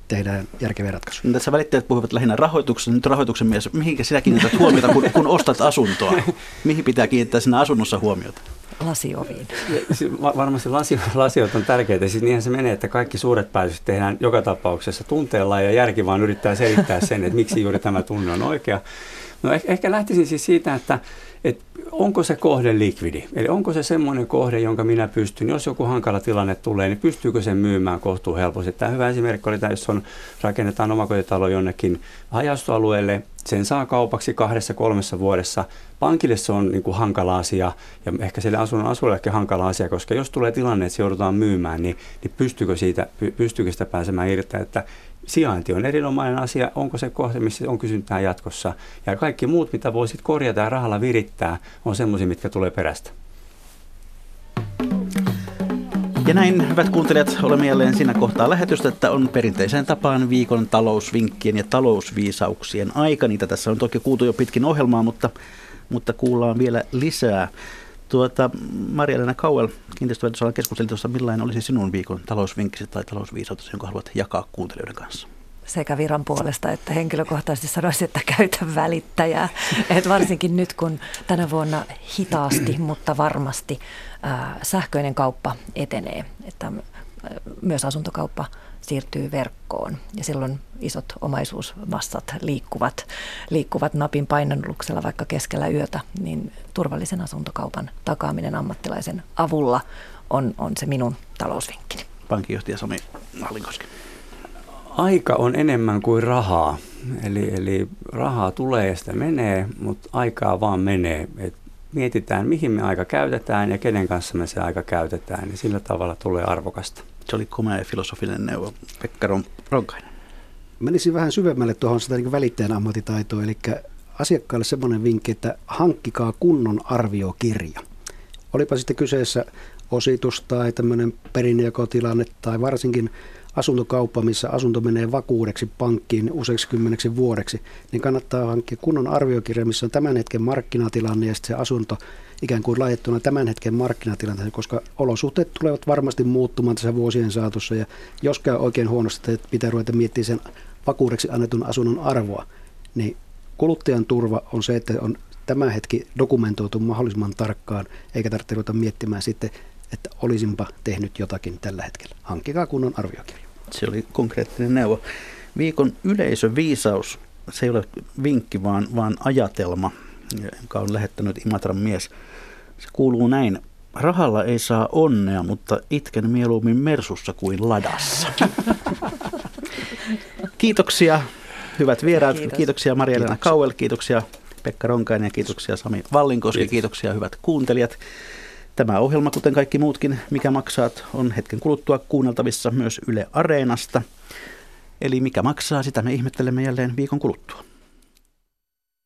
tehdään järkeviä ratkaisuja. Tässä välittäjät puhuvat lähinnä rahoituksen, nyt rahoituksen mies. Mihinkä sinä kiinnität huomiota, kun, kun ostat asuntoa? *laughs* Mihin pitää kiinnittää siinä asunnossa huomiota? Lasioviin. Varmasti lasi, *laughs* lasiot on tärkeitä. Siis niinhän se menee, että kaikki suuret päätökset tehdään joka tapauksessa tunteella ja järki vaan yrittää selittää sen, että miksi juuri tämä tunne on oikea. No ehkä, ehkä lähtisin siis siitä, että, että onko se kohde likvidi? Eli onko se semmoinen kohde, jonka minä pystyn, jos joku hankala tilanne tulee, niin pystyykö sen myymään kohtuu helposti? Tämä hyvä esimerkki oli tämä, jos on, rakennetaan omakotitalo jonnekin hajastoalueelle, sen saa kaupaksi kahdessa kolmessa vuodessa. Pankille se on niin kuin hankala asia ja ehkä sille asunnon asujallekin hankala asia, koska jos tulee tilanne, että se joudutaan myymään, niin, niin pystyykö, siitä, pystyykö sitä pääsemään irti, että sijainti on erinomainen asia, onko se kohde, missä on kysyntää jatkossa. Ja kaikki muut, mitä voisit korjata ja rahalla virittää, on semmoisia, mitkä tulee perästä. Ja näin, hyvät kuuntelijat, olemme jälleen siinä kohtaa lähetystä, että on perinteiseen tapaan viikon talousvinkkien ja talousviisauksien aika. Niitä tässä on toki kuultu jo pitkin ohjelmaa, mutta, mutta kuullaan vielä lisää. Tuota, Maria-Leena Kauel, kiinteistöverotusalan keskustelin tuossa, millainen olisi sinun viikon talousvinkkisi tai talousviisautesi, jonka haluat jakaa kuuntelijoiden kanssa? sekä viran puolesta että henkilökohtaisesti sanoisin, että käytä välittäjää. Et varsinkin nyt, kun tänä vuonna hitaasti, mutta varmasti ää, sähköinen kauppa etenee, että myös asuntokauppa siirtyy verkkoon ja silloin isot omaisuusmassat liikkuvat, liikkuvat napin painannuksella vaikka keskellä yötä, niin turvallisen asuntokaupan takaaminen ammattilaisen avulla on, on se minun talousvinkkini. Pankinjohtaja Sami Hallinkoski. Aika on enemmän kuin rahaa. Eli, eli rahaa tulee ja sitä menee, mutta aikaa vaan menee. Et mietitään, mihin me aika käytetään ja kenen kanssa me se aika käytetään. Ja sillä tavalla tulee arvokasta. Se oli komea filosofinen neuvo. Pekka Ronkainen. Menisin vähän syvemmälle tuohon sitä niin välittäjän ammattitaitoa, eli asiakkaalle semmoinen vinkki, että hankkikaa kunnon arviokirja. Olipa sitten kyseessä ositus tai tämmöinen perinnöjakotilanne tai varsinkin asuntokauppa, missä asunto menee vakuudeksi pankkiin useiksi kymmeneksi vuodeksi, niin kannattaa hankkia kunnon arviokirja, missä on tämän hetken markkinatilanne ja sitten se asunto ikään kuin laitettuna tämän hetken markkinatilanteeseen, koska olosuhteet tulevat varmasti muuttumaan tässä vuosien saatossa ja jos käy oikein huonosti, että pitää ruveta miettimään sen vakuudeksi annetun asunnon arvoa, niin kuluttajan turva on se, että on tämä hetki dokumentoitu mahdollisimman tarkkaan, eikä tarvitse ruveta miettimään sitten, että olisinpa tehnyt jotakin tällä hetkellä. Hankkikaa kunnon arviokirja. Se oli konkreettinen neuvo. Viikon yleisöviisaus, se ei ole vinkki, vaan, vaan ajatelma, jonka on lähettänyt Imatran mies. Se kuuluu näin. Rahalla ei saa onnea, mutta itken mieluummin mersussa kuin ladassa. *laughs* Kiitoksia hyvät vieraat. Kiitos. Kiitoksia Maria-Leena Kauel, kiitoksia Pekka Ronkainen ja kiitoksia Sami Vallinkoski. Kiitos. Kiitoksia hyvät kuuntelijat. Tämä ohjelma, kuten kaikki muutkin, mikä maksaa, on hetken kuluttua kuunneltavissa myös Yle Areenasta. Eli mikä maksaa, sitä me ihmettelemme jälleen viikon kuluttua.